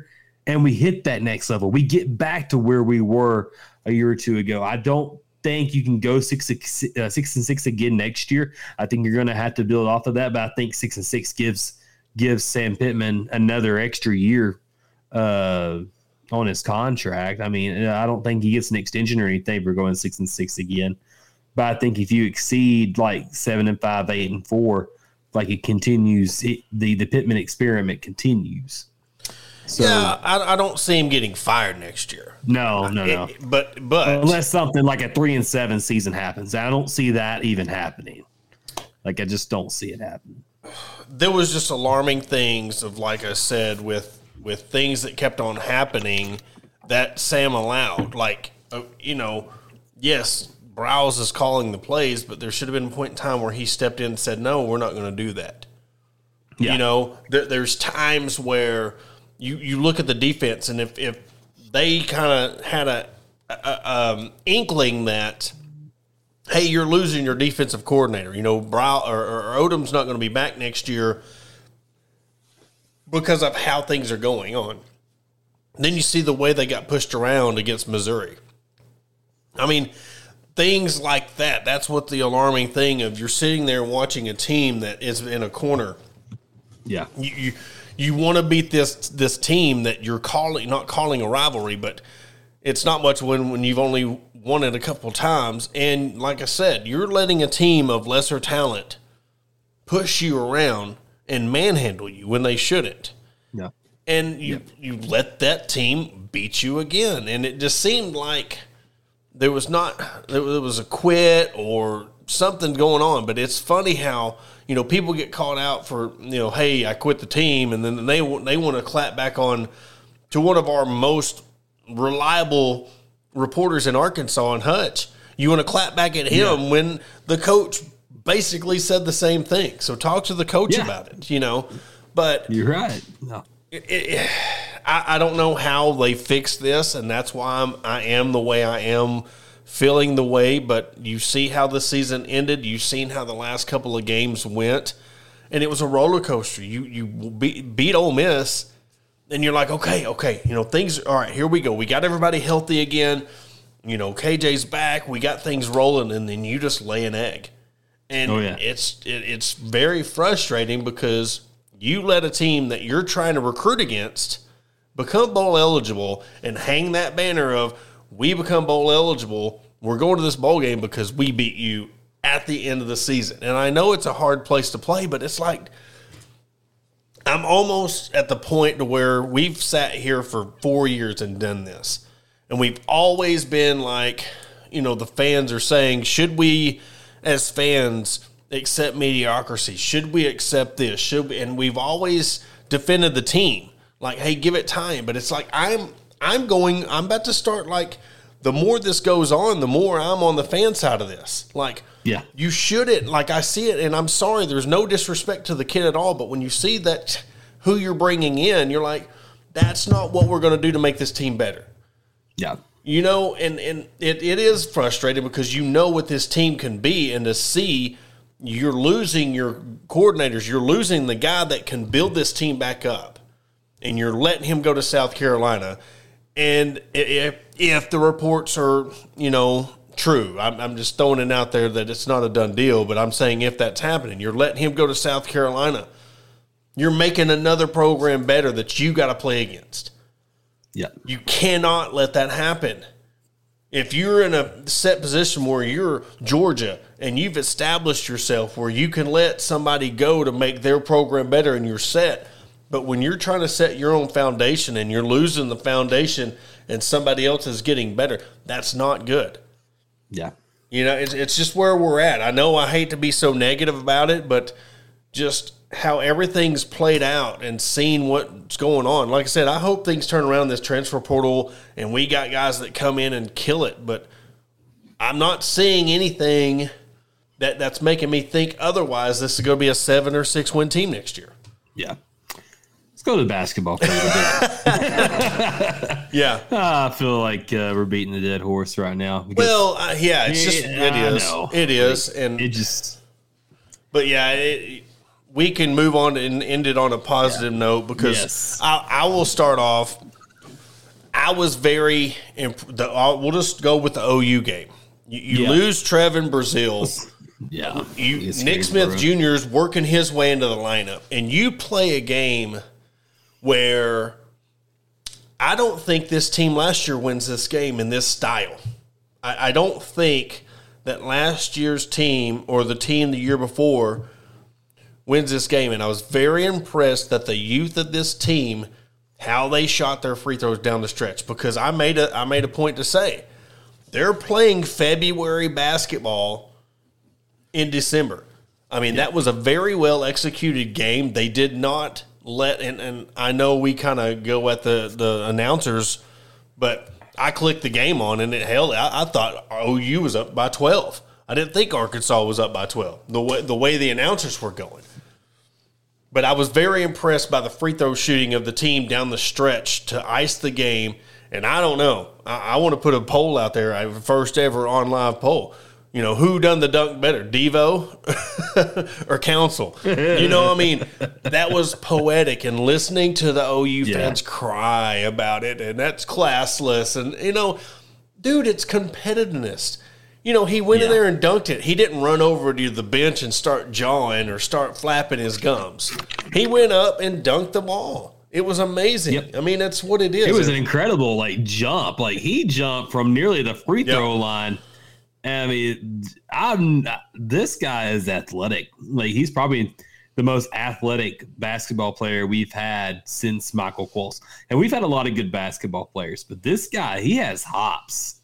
and we hit that next level. We get back to where we were a year or two ago. I don't think you can go six, six, uh, six and six again next year. I think you're going to have to build off of that, but I think six and six gives gives Sam Pittman another extra year uh, on his contract. I mean, I don't think he gets an extension or anything for going six and six again. But I think if you exceed like seven and five, eight and four, like it continues. It, the the Pittman experiment continues. So, yeah, I, I, don't see him getting fired next year. No, no, no. It, but but unless something like a three and seven season happens, I don't see that even happening. Like I just don't see it happening. There was just alarming things of like I said with with things that kept on happening that Sam allowed. Like uh, you know, yes, Briles is calling the plays, but there should have been a point in time where he stepped in and said, "No, we're not going to do that." Yeah. You know, there, there's times where you you look at the defense, and if if they kind of had a, a um, inkling that, hey, you're losing your defensive coordinator. You know, Brow or, or Odom's not going to be back next year because of how things are going on. Then you see the way they got pushed around against Missouri. I mean, things like that. That's what the alarming thing of you're sitting there watching a team that is in a corner. Yeah. You, you you want to beat this this team that you're calling not calling a rivalry, but it's not much when when you've only won it a couple times. And like I said, you're letting a team of lesser talent push you around and manhandle you when they shouldn't. Yeah. And you you let that team beat you again, and it just seemed like there was not there was a quit or something going on. But it's funny how you know people get called out for you know, hey, I quit the team, and then they they want to clap back on to one of our most reliable reporters in Arkansas and Hutch. You want to clap back at him when the coach basically said the same thing. So talk to the coach Yeah. about it, you know. But You're right. No. I, I don't know how they fix this, and that's why I'm I am the way I am, feeling the way. But you see how the season ended. You've seen how the last couple of games went, and it was a roller coaster. You you beat, beat Ole Miss, and you're like, okay, okay, you know things. All right, here we go. We got everybody healthy again. You know, KJ's back. We got things rolling, and then you just lay an egg, and Oh, yeah. it's it, it's very frustrating because you let a team that you're trying to recruit against become bowl eligible and hang that banner of we become bowl eligible. We're going to this bowl game because we beat you at the end of the season. And I know it's a hard place to play, but it's like I'm almost at the point to where we've sat here for four years and done this. And we've always been like, you know, the fans are saying, should we as fans accept mediocrity? Should we accept this? Should we? And we've always defended the team. Like, hey, give it time. But it's like I'm I'm going, I'm about to start like the more this goes on, the more I'm on the fan side of this. Like, Yeah. you shouldn't like I see it, and I'm sorry. There's no disrespect to the kid at all, but when you see that who you're bringing in, you're like, that's not what we're going to do to make this team better. Yeah. You know, and and it, it is frustrating because you know what this team can be, and to see you're losing your coordinators, you're losing the guy that can build this team back up, and you're letting him go to South Carolina. And if if the reports are you know true, I'm, I'm just throwing it out there that it's not a done deal, but I'm saying if that's happening, you're letting him go to South Carolina. You're making another program better that you got to play against. Yeah. You cannot let that happen. If you're in a set position where you're Georgia and you've established yourself where you can let somebody go to make their program better and you're set, but when you're trying to set your own foundation and you're losing the foundation and somebody else is getting better, that's not good. Yeah. You know, it's, it's just where we're at. I know I hate to be so negative about it, but just how everything's played out and seeing what's going on. Like I said, I hope things turn around in this transfer portal and we got guys that come in and kill it, but I'm not seeing anything that that's making me think otherwise this is going to be a 7 or 6 win team next year. Yeah. Let's go to the basketball for a little bit. Yeah. I feel like uh, we're beating the dead horse right now. Well, uh, yeah, it's just Yeah, it I is. It is and it just But yeah, it, we can move on and end it on a positive note because Yes. I, I will start off. I was very. Imp- the, uh, we'll just go with the OU game. You, you Yeah. lose Trevon Brazile. yeah. You Nick Smith Jr. is working his way into the lineup, and you play a game where I don't think this team last year wins this game in this style. I, I don't think that last year's team or the team the year before wins this game. And I was very impressed that the youth of this team, how they shot their free throws down the stretch. Because I made a I made a point to say they're playing February basketball in December. I mean, that was a very well executed game. They did not let and, and I know we kind of go at the the announcers, but I clicked the game on and it held. I, I thought OU was up by twelve. I didn't think Arkansas was up by twelve. The way the way the announcers were going. But I was very impressed by the free throw shooting of the team down the stretch to ice the game. And I don't know. I, I want to put a poll out there, a first ever on live poll. You know, who done the dunk better, Devo or Council? You know, I mean, that was poetic. And listening to the OU fans cry about it, and that's classless. And, you know, dude, it's competitiveness. You know, he went in there and dunked it. He didn't run over to the bench and start jawing or start flapping his gums. He went up and dunked the ball. It was amazing. Yep. I mean, that's what it is. It was an incredible like jump. Like he jumped from nearly the free Yep. throw line. I mean, I'm this guy is athletic. Like he's probably the most athletic basketball player we've had since Michael Qualls. And we've had a lot of good basketball players, but this guy, he has hops.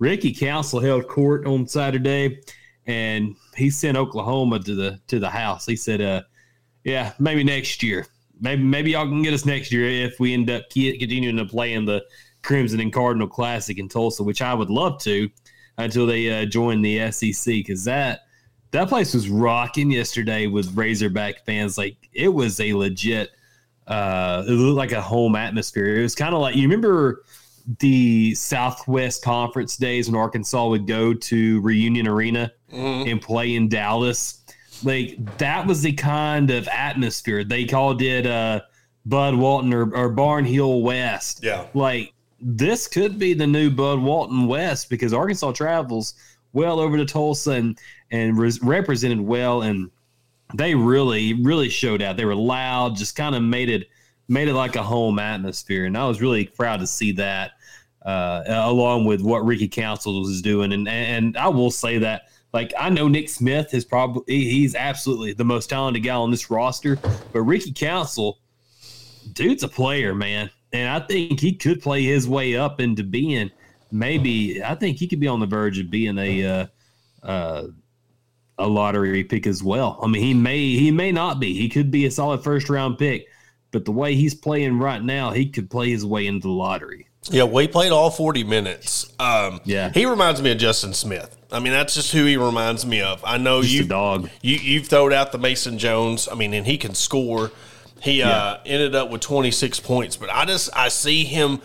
Ricky Council held court on Saturday and he sent Oklahoma to the to the house. He said, uh, yeah, maybe next year. Maybe maybe y'all can get us next year if we end up continuing to play in the Crimson and Cardinal Classic in Tulsa, which I would love to until they uh, join the SEC because that that place was rocking yesterday with Razorback fans. Like it was a legit, uh, it looked like a home atmosphere. It was kind of like you remember the Southwest Conference days when Arkansas would go to Reunion Arena and play in Dallas. Like that was the kind of atmosphere they called it. Uh, Bud Walton or, or Barnhill West. Yeah. Like this could be the new Bud Walton West because Arkansas travels well over to Tulsa and and res- represented well and they really really showed out. They were loud, just kind of made it made it like a home atmosphere, and I was really proud to see that. Uh, along with what Ricky Council was doing, and and I will say that like I know Nick Smith is probably he's absolutely the most talented guy on this roster, but Ricky Council, dude's a player, man, and I think he could play his way up into being maybe. I think he could be on the verge of being a uh, uh, a lottery pick as well. I mean, he may he may not be. He could be a solid first round pick, but the way he's playing right now, he could play his way into the lottery. Yeah, he played all 40 minutes. Um, Yeah. He reminds me of Justin Smith. I mean, that's just who he reminds me of. I know Just you dog. You, you've thrown out the Mason Jones. I mean, and he can score. He uh, ended up with 26 points, but I just I see him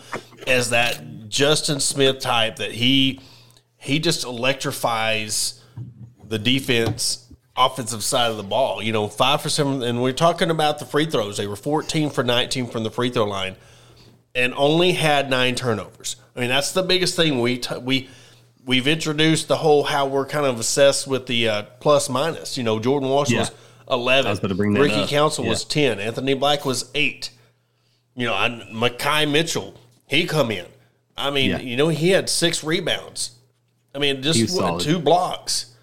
as that Justin Smith type that he he just electrifies the defense offensive side of the ball. You know, five for seven, and we're talking about the free throws. They were 14 for 19 from the free throw line and only had nine turnovers. I mean, that's the biggest thing we t- we we've introduced the whole how we're kind of assessed with the uh, plus minus. You know, Jordan Walsh Yeah. was eleven. I was to bring that Ricky up. Council was ten. Anthony Black was eight. You know, and Makhi Mitchell he come in. I mean, Yeah. you know, he had six rebounds. I mean, just what, two blocks,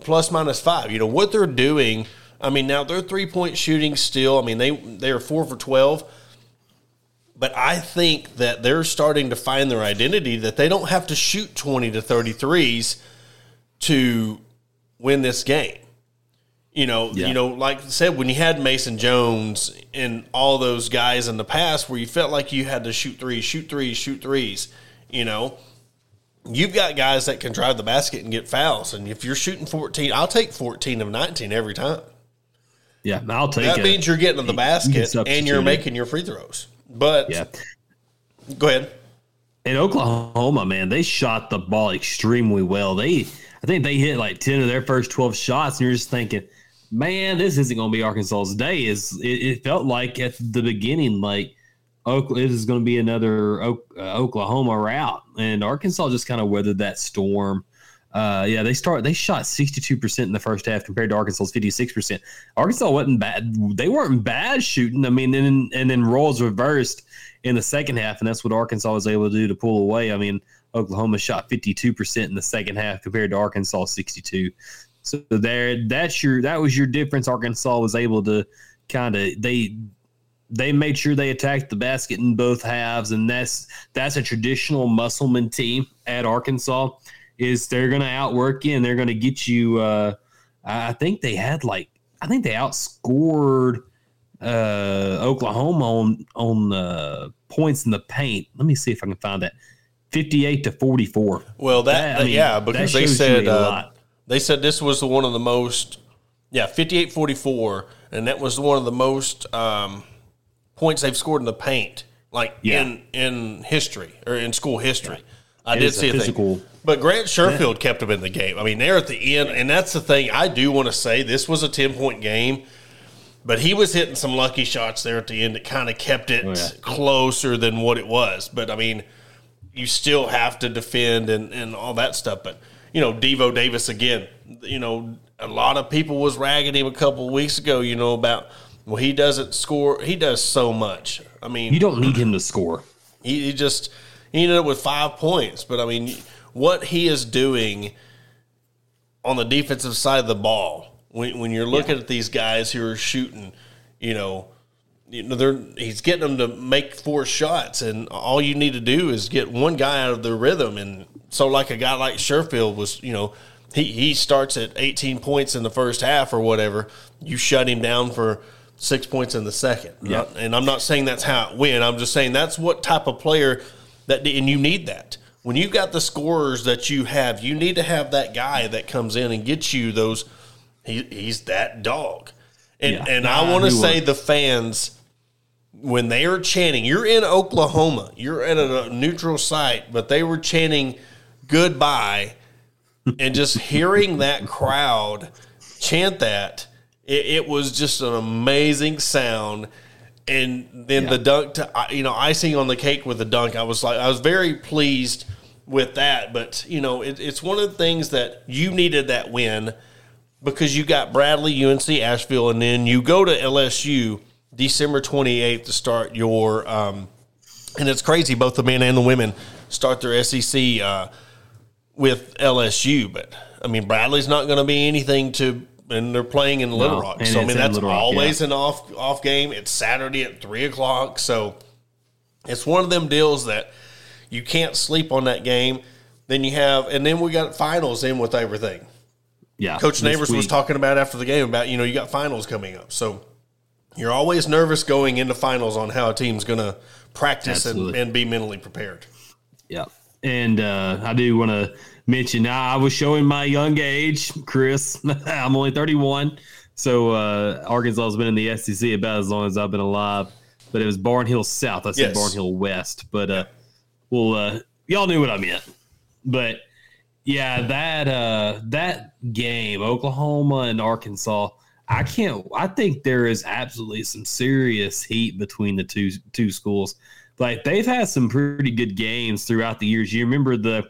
plus minus five. You know what they're doing. I mean, now they're three point shooting still. I mean, they they are four for twelve. But I think that they're starting to find their identity that they don't have to shoot 20 to 33s to win this game. You know, Yeah. you know, like I said, when you had Mason Jones and all those guys in the past where you felt like you had to shoot threes, shoot threes, shoot threes, you know, you've got guys that can drive the basket and get fouls. And if you're shooting 14, I'll take 14 of 19 every time. Yeah, I'll take That it. means you're getting to the basket and you're making your free throws. But yeah. go ahead. In Oklahoma, man, they shot the ball extremely well. They, I think they hit like ten of their first twelve shots, and you're just thinking, man, this isn't going to be Arkansas's day. Is it, it felt like at the beginning, like Oklahoma is going to be another uh, Oklahoma route, and Arkansas just kind of weathered that storm. Uh, yeah, they start. They shot sixty two percent in the first half compared to Arkansas's fifty six percent. Arkansas wasn't bad. They weren't bad shooting. I mean, and and then roles reversed in the second half, and that's what Arkansas was able to do to pull away. I mean, Oklahoma shot fifty two percent in the second half compared to Arkansas sixty two. So there, that's your that was your difference. Arkansas was able to kind of they they made sure they attacked the basket in both halves, and that's that's a traditional Musselman team at Arkansas. Is they're going to outwork you and they're going to get you. Uh, I think they had like I think they outscored uh, Oklahoma on on uh, points in the paint. Let me see if I can find that. Fifty-eight to forty-four. Well, that, That- I mean, yeah, because they said uh, they said this was the one of the most yeah 58-44 and that was one of the most um, points they've scored in the paint like Yeah. in in history or in school history. I It did see a physical- thing. But Grant Sherfield kept them in the game. I mean, they're at the end, and that's the thing. I do want to say this was a ten point game, but he was hitting some lucky shots there at the end that kind of kept it Oh, yeah. closer than what it was. But I mean, you still have to defend and, and all that stuff. But you know, Devo Davis again. You know, a lot of people was ragging him a couple of weeks ago. You know about well, he doesn't score. He does so much. I mean, You don't need him to score. he, he just he ended up with five points. But I mean, what he is doing on the defensive side of the ball, when, when you're looking at these guys who are shooting, you know, you know, they're he's getting them to make four shots, and all you need to do is get one guy out of the rhythm. And so, like a guy like Sherfield was, you know, he he starts at 18 points in the first half or whatever. You shut him down for six points in the second. Yeah. And I'm not saying that's how it went. I'm just saying that's what type of player that, and you need that. When you've got the scorers that you have, you need to have that guy that comes in and gets you those. He, he's that dog. And, Yeah. and I want to say the fans, when they are chanting, you're in Oklahoma, you're at a neutral site, but they were chanting goodbye and just hearing that crowd chant that, it, it was just an amazing sound. And then the dunk, to, you know, icing on the cake with the dunk, I was like, I was very pleased with that. But you know, it, it's one of the things that you needed that win because you got Bradley, UNC, Asheville, and then you go to LSU December 28th to start your. Um, and it's crazy, both the men and the women start their SEC uh, with LSU. But I mean, Bradley's not going to be anything to, and they're playing in Little No, Rock. So I mean, that's Rock, always an off off game. It's Saturday at three o'clock, so it's one of them deals that you can't sleep on that game. Then you have, and then we got finals in with everything. Yeah. Coach Neighbors was talking about after the game about you know you got finals coming up, so you're always nervous going into finals on how a team's going to practice and, and be mentally prepared. Yeah. And uh, I do want to mention now I was showing my young age, Chris. I'm only 31. So uh, Arkansas has been in the SEC about as long as I've been alive. But it was Barnhill South. I said Yes. Barnhill West. But uh, well, uh, y'all knew what I meant. But yeah, that uh, that game, Oklahoma and Arkansas. I can't. I think there is absolutely some serious heat between the two two schools. Like they've had some pretty good games throughout the years. You remember the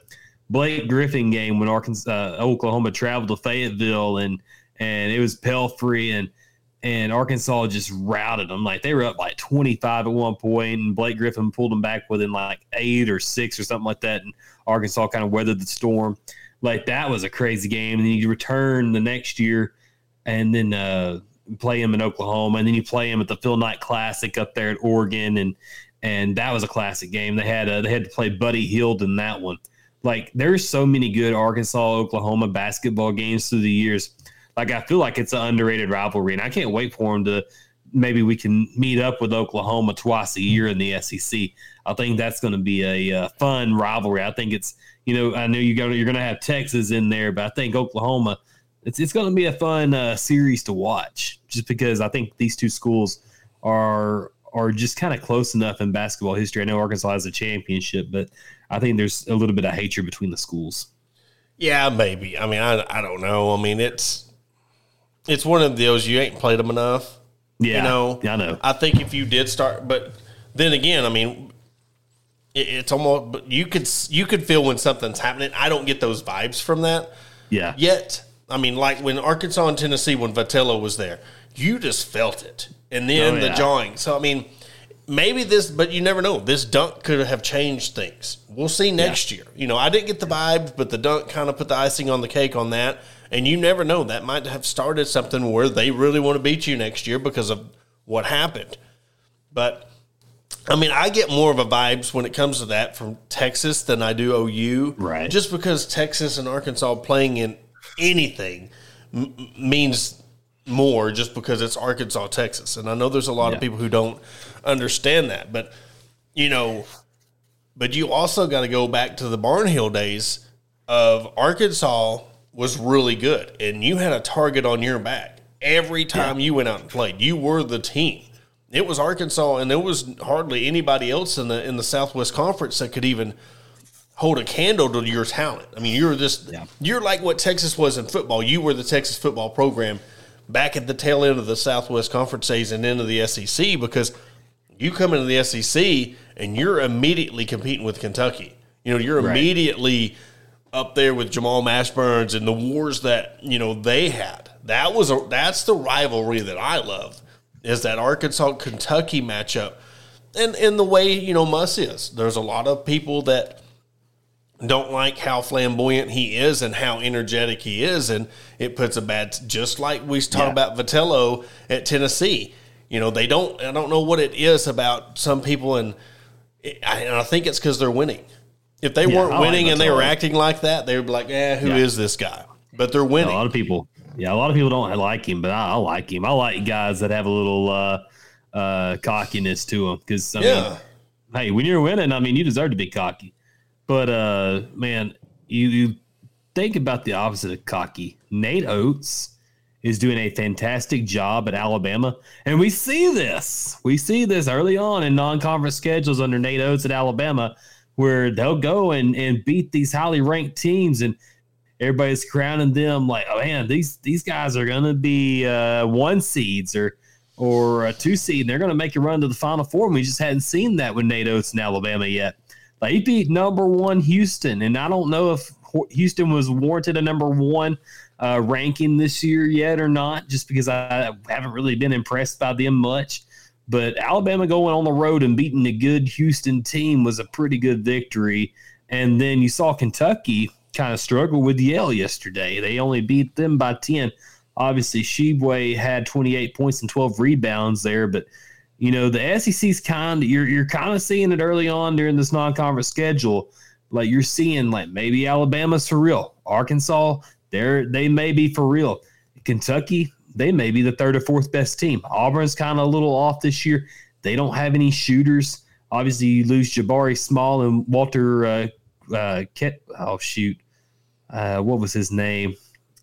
Blake Griffin game when Arkansas, uh, Oklahoma traveled to Fayetteville and and it was Pelphrey and and Arkansas just routed them. Like they were up like twenty five at one point, and Blake Griffin pulled them back within like eight or six or something like that. And Arkansas kind of weathered the storm. Like that was a crazy game. And then you return the next year and then uh, play him in Oklahoma, and then you play him at the Phil Knight Classic up there at Oregon, and and that was a classic game. They had uh, they had to play Buddy Hield in that one. Like there's so many good Arkansas Oklahoma basketball games through the years. Like I feel like it's an underrated rivalry, and I can't wait for them to. Maybe we can meet up with Oklahoma twice a year in the SEC. I think that's going to be a uh, fun rivalry. I think it's you know I know you got you're going to have Texas in there, but I think Oklahoma it's it's going to be a fun uh, series to watch, just because I think these two schools are are just kind of close enough in basketball history. I know Arkansas has a championship, but I think there's a little bit of hatred between the schools. Yeah, maybe. I mean, I, I don't know. I mean, it's it's one of those you ain't played them enough. Yeah, you know, I know. I think if you did start, but then again, I mean, it, it's almost. But you could you could feel when something's happening. I don't get those vibes from that Yeah, yet. I mean, like when Arkansas and Tennessee, when Vitello was there, you just felt it, and then Oh, the yeah. jawing. So I mean, maybe this, but you never know. This dunk could have changed things. We'll see next year. You know, I didn't get the vibe, but the dunk kind of put the icing on the cake on that. And you never know. That might have started something where they really want to beat you next year because of what happened. But I mean, I get more of a vibes when it comes to that from Texas than I do OU. Right. Just because Texas and Arkansas playing in anything m- means more just because it's Arkansas, Texas. And I know there's a lot Yeah. of people who don't understand that. But, you know, but you also got to go back to the Barnhill days of Arkansas was really good. And you had a target on your back every time you went out and played. You were the team. It was Arkansas, and there was hardly anybody else in the in the Southwest Conference that could even hold a candle to your talent. I mean, you're just Yeah. you're like what Texas was in football. You were the Texas football program back at the tail end of the Southwest Conference season and into the SEC because you come into the SEC and you're immediately competing with Kentucky. You know, you're Right. immediately up there with Jamal Mashburns and the wars that you know they had. That was a that's the rivalry that I love is that Arkansas Kentucky matchup, and in the way you know Muss is. There's a lot of people that don't like how flamboyant he is and how energetic he is, and it puts a bad. Just like we talk Yeah. about Vitello at Tennessee, you know they don't. I don't know what it is about some people, and I, and I think it's because they're winning. If they Yeah, weren't I like winning and they were acting like that, they would be like, "Eh, who is Yeah. this guy?" But they're winning. A lot of people, yeah, a lot of people don't like him, but I, I like him. I like guys that have a little uh, uh, cockiness to them because Yeah. mean, hey, when you're winning, I mean, you deserve to be cocky. But uh, man, you, you think about the opposite of cocky. Nate Oats is doing a fantastic job at Alabama, and we see this. We see this early on in non-conference schedules under Nate Oats at Alabama, where they'll go and and beat these highly ranked teams and everybody's crowning them like, oh man, these these guys are gonna be uh, one seeds or or a two seed. And they're gonna make a run to the Final Four. And we just hadn't seen that with Nate Oats in Alabama yet. They beat number one Houston, and I don't know if Houston was warranted a number one uh, ranking this year yet or not, just because I haven't really been impressed by them much. But Alabama going on the road and beating a good Houston team was a pretty good victory. And then you saw Kentucky kind of struggle with Yale yesterday. They only beat them by 10. Obviously, Tshiebwe had 28 points and 12 rebounds there, but you know, the SEC's kind you're you're kind of seeing it early on during this non-conference schedule. Like you're seeing like maybe Alabama's for real. Arkansas, they're they may be for real. Kentucky, they may be the third or fourth best team. Auburn's kind of a little off this year. They don't have any shooters. Obviously, you lose Jabari Small and Walter uh, uh, Ket, oh shoot, uh, what was his name?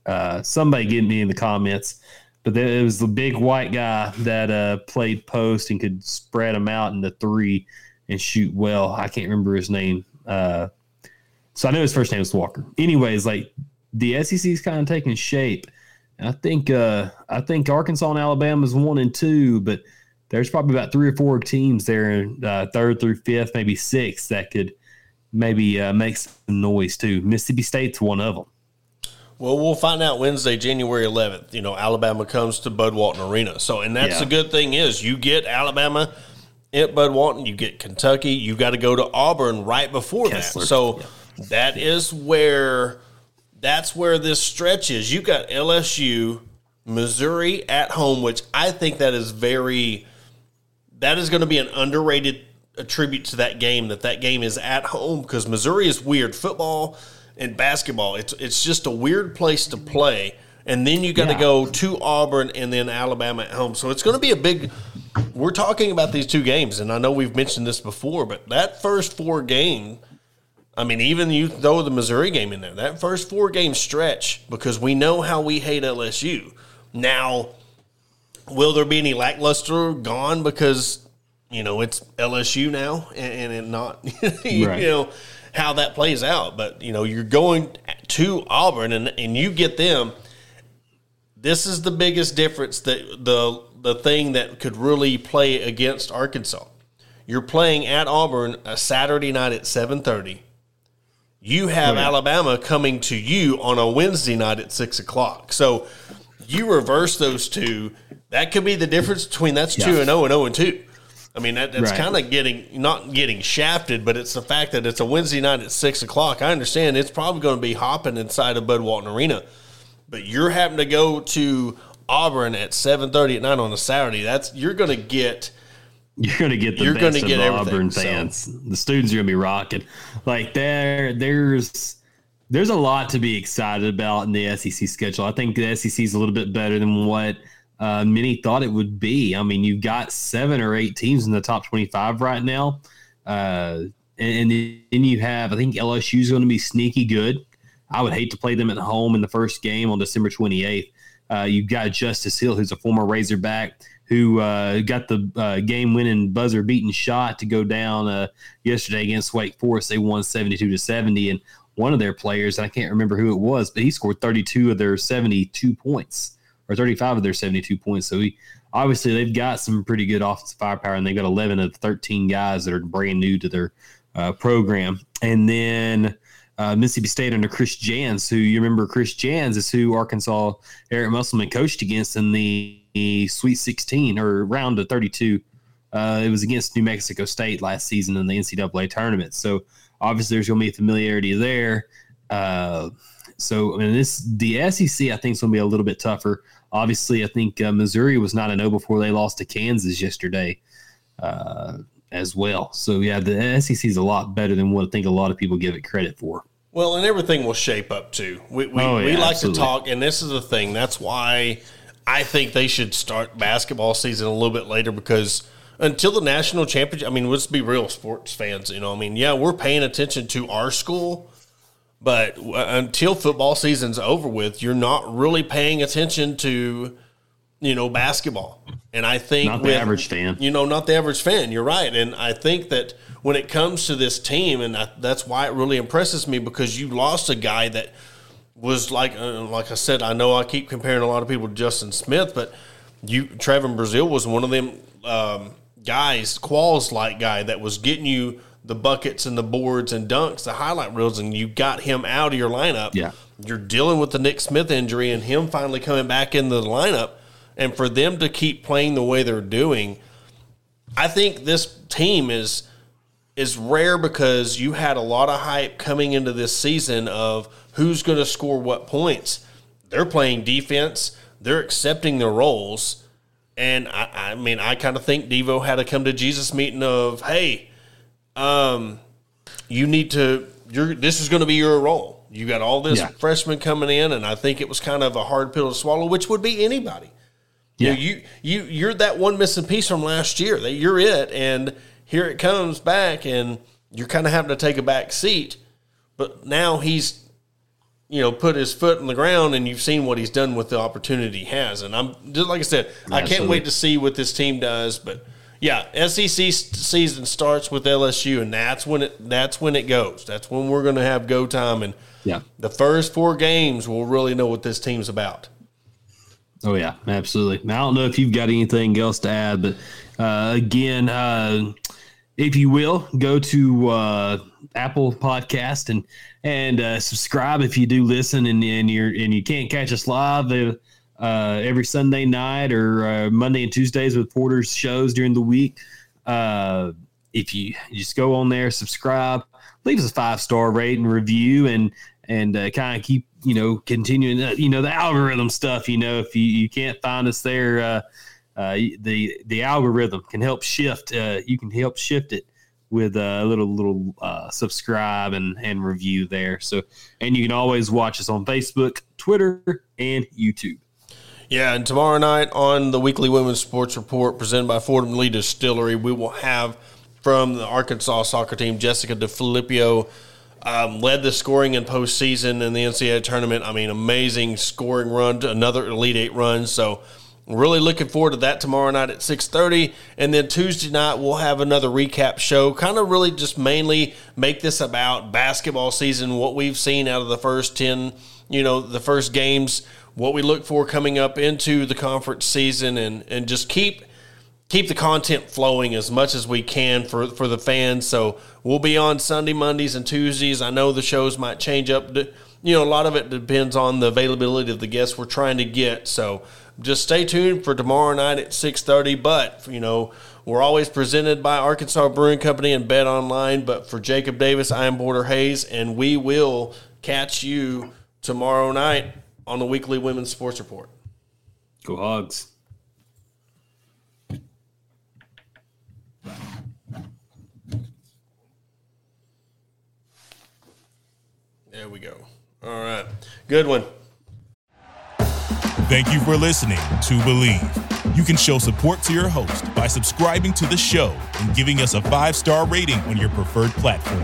Uh, somebody get me in the comments. But there, it was the big white guy that uh, played post and could spread them out in the three and shoot well. I can't remember his name. Uh, so I know his first name was Walker. Anyways, like the SEC is kind of taking shape. And I think uh, I think Arkansas and Alabama is one and two, but there's probably about three or four teams there, uh, third through fifth, maybe sixth, that could maybe uh, make some noise too. Mississippi State's one of them. Well, we'll find out Wednesday, January 11th. You know, Alabama comes to Bud Walton Arena. So, and that's Yeah. the good thing is you get Alabama at Bud Walton, you get Kentucky, you got to go to Auburn right before Kessler. that. So that is where that's where this stretch is. You got LSU, Missouri at home, which I think that is very that is going to be an underrated attribute to that game that that game is at home because Missouri is weird football and basketball it's it's just a weird place to play and then you got to Yeah. go to Auburn and then Alabama at home so it's going to be a big we're talking about these two games and I know we've mentioned this before but that first four game I mean even you throw the Missouri game in there that first four game stretch because we know how we hate LSU now will there be any lackluster gone because you know it's LSU now and, and it not you Right. know how that plays out but you know you're going to Auburn and and you get them this is the biggest difference that the the thing that could really play against Arkansas you're playing at Auburn a Saturday night at 7:30 you have. Alabama coming to you on a Wednesday night at six o'clock. So you reverse those two. That could be the difference between that's two and zero and zero and two. I mean, that, that's Right. kind of getting not getting shafted, but it's the fact that it's a Wednesday night at six o'clock. I understand it's probably going to be hopping inside of Bud Walton Arena, but you're having to go to Auburn at seven thirty at night on a Saturday. That's you're going to get. You're gonna get the You're best get Auburn so. fans. The students are gonna be rocking. Like there, there's there's a lot to be excited about in the SEC schedule. I think the SEC is a little bit better than what uh, many thought it would be. I mean, you've got seven or eight teams in the top 25 right now, uh, and, and then you have I think LSU is going to be sneaky good. I would hate to play them at home in the first game on December 28th. Uh, you've got Justice Hill, who's a former Razorback, who uh, got the uh, game-winning buzzer-beating shot to go down uh, yesterday against Wake Forest. They won 72 to 70, and one of their players, I can't remember who it was, but he scored 32 of their 72 points, or 35 of their 72 points. So he obviously they've got some pretty good offensive firepower, and they've got 11 of the 13 guys that are brand new to their uh, program. And then uh, Mississippi State under Chris Jans, who you remember Chris Jans is who Arkansas Eric Musselman coached against in the, Sweet 16 or round of 32. Uh, it was against New Mexico State last season in the NCAA tournament. So obviously there's going to be familiarity there. So I mean, this the SEC I think is going to be a little bit tougher. Obviously, I think uh, Missouri was not a no before they lost to Kansas yesterday uh, as well. So yeah, the SEC is a lot better than what I think a lot of people give it credit for. Well, and everything will shape up too. We we, Oh, yeah, we like absolutely. to talk, and this is the thing. That's why I think they should start basketball season a little bit later because until the national championship, I mean, let's be real, sports fans. You know, I mean, yeah, we're paying attention to our school, but until football season's over with, you're not really paying attention to you know basketball. And I think Not the with- average fan. you know, not the average fan. You're right, and I think that when it comes to this team, and I, that's why it really impresses me because you lost a guy that was like, uh, like I said, I know I keep comparing a lot of people to Justin Smith, but you, Trevon Brazile was one of them um, guys, Qualls like guy that was getting you the buckets and the boards and dunks, the highlight reels, and you got him out of your lineup. Yeah. You're dealing with the Nick Smith injury and him finally coming back into the lineup. And for them to keep playing the way they're doing, I think this team is is rare because you had a lot of hype coming into this season of who's going to score what points. They're playing defense. They're accepting their roles. And I, I mean, I kind of think Devo had to come to Jesus meeting of, hey, um, you need to. You're. This is going to be your role. You got all this Yeah. freshmen coming in, and I think it was kind of a hard pill to swallow, which would be anybody. You know, you you you're that one missing piece from last year. That you're it, and here it comes back, and you're kind of having to take a back seat. But now he's, you know, put his foot in the ground, and you've seen what he's done with the opportunity he has. And I'm just like I said, I can't wait to see what this team does. But yeah, SEC season starts with LSU, and that's when it that's when it goes. That's when we're going to have go time, and Yeah. the first four games we'll really know what this team's about. Oh yeah, absolutely. Now, I don't know if you've got anything else to add, but uh, again, uh, if you will, go to uh, Apple Podcast and and uh, subscribe if you do listen and and you're and you can't catch us live. Uh, every Sunday night or uh, Monday and Tuesdays with Porter's shows during the week. Uh, if you just go on there, subscribe, leave us a five star rate and review, and and uh, kind of keep you know continuing uh, you know the algorithm stuff. You know, if you, you can't find us there, uh, the the algorithm can help shift. You can help shift it with a little little uh, subscribe and and review there. So, and you can always watch us on Facebook, Twitter, and YouTube. Yeah, and tomorrow night on the weekly women's sports report presented by Fordham Lee Distillery, we will have from the Arkansas soccer team Jessica DeFilippio. Um, led the scoring in postseason in the NCAA tournament. I mean, amazing scoring run, to another Elite Eight run. So, really looking forward to that tomorrow night at six thirty, and then Tuesday night we'll have another recap show. Kind of really just mainly make this about basketball season, what we've seen out of the first ten, you know, the first games, what we look for coming up into the conference season, and and just keep keep the content flowing as much as we can for for the fans. So we'll be on Sunday, Mondays, and Tuesdays. I know the shows might change up. You know, a lot of it depends on the availability of the guests we're trying to get. So just stay tuned for tomorrow night at six thirty. But you know, we're always presented by Arkansas Brewing Company and Bet Online. But for Jacob Davis, I am Porter Hayes, and we will catch you tomorrow night on the weekly Women's Sports Report. Go Hogs. There we go. All right, good one. Thank you for listening to Bleav. You can show support to your host by subscribing to the show and giving us a five star rating on your preferred platform.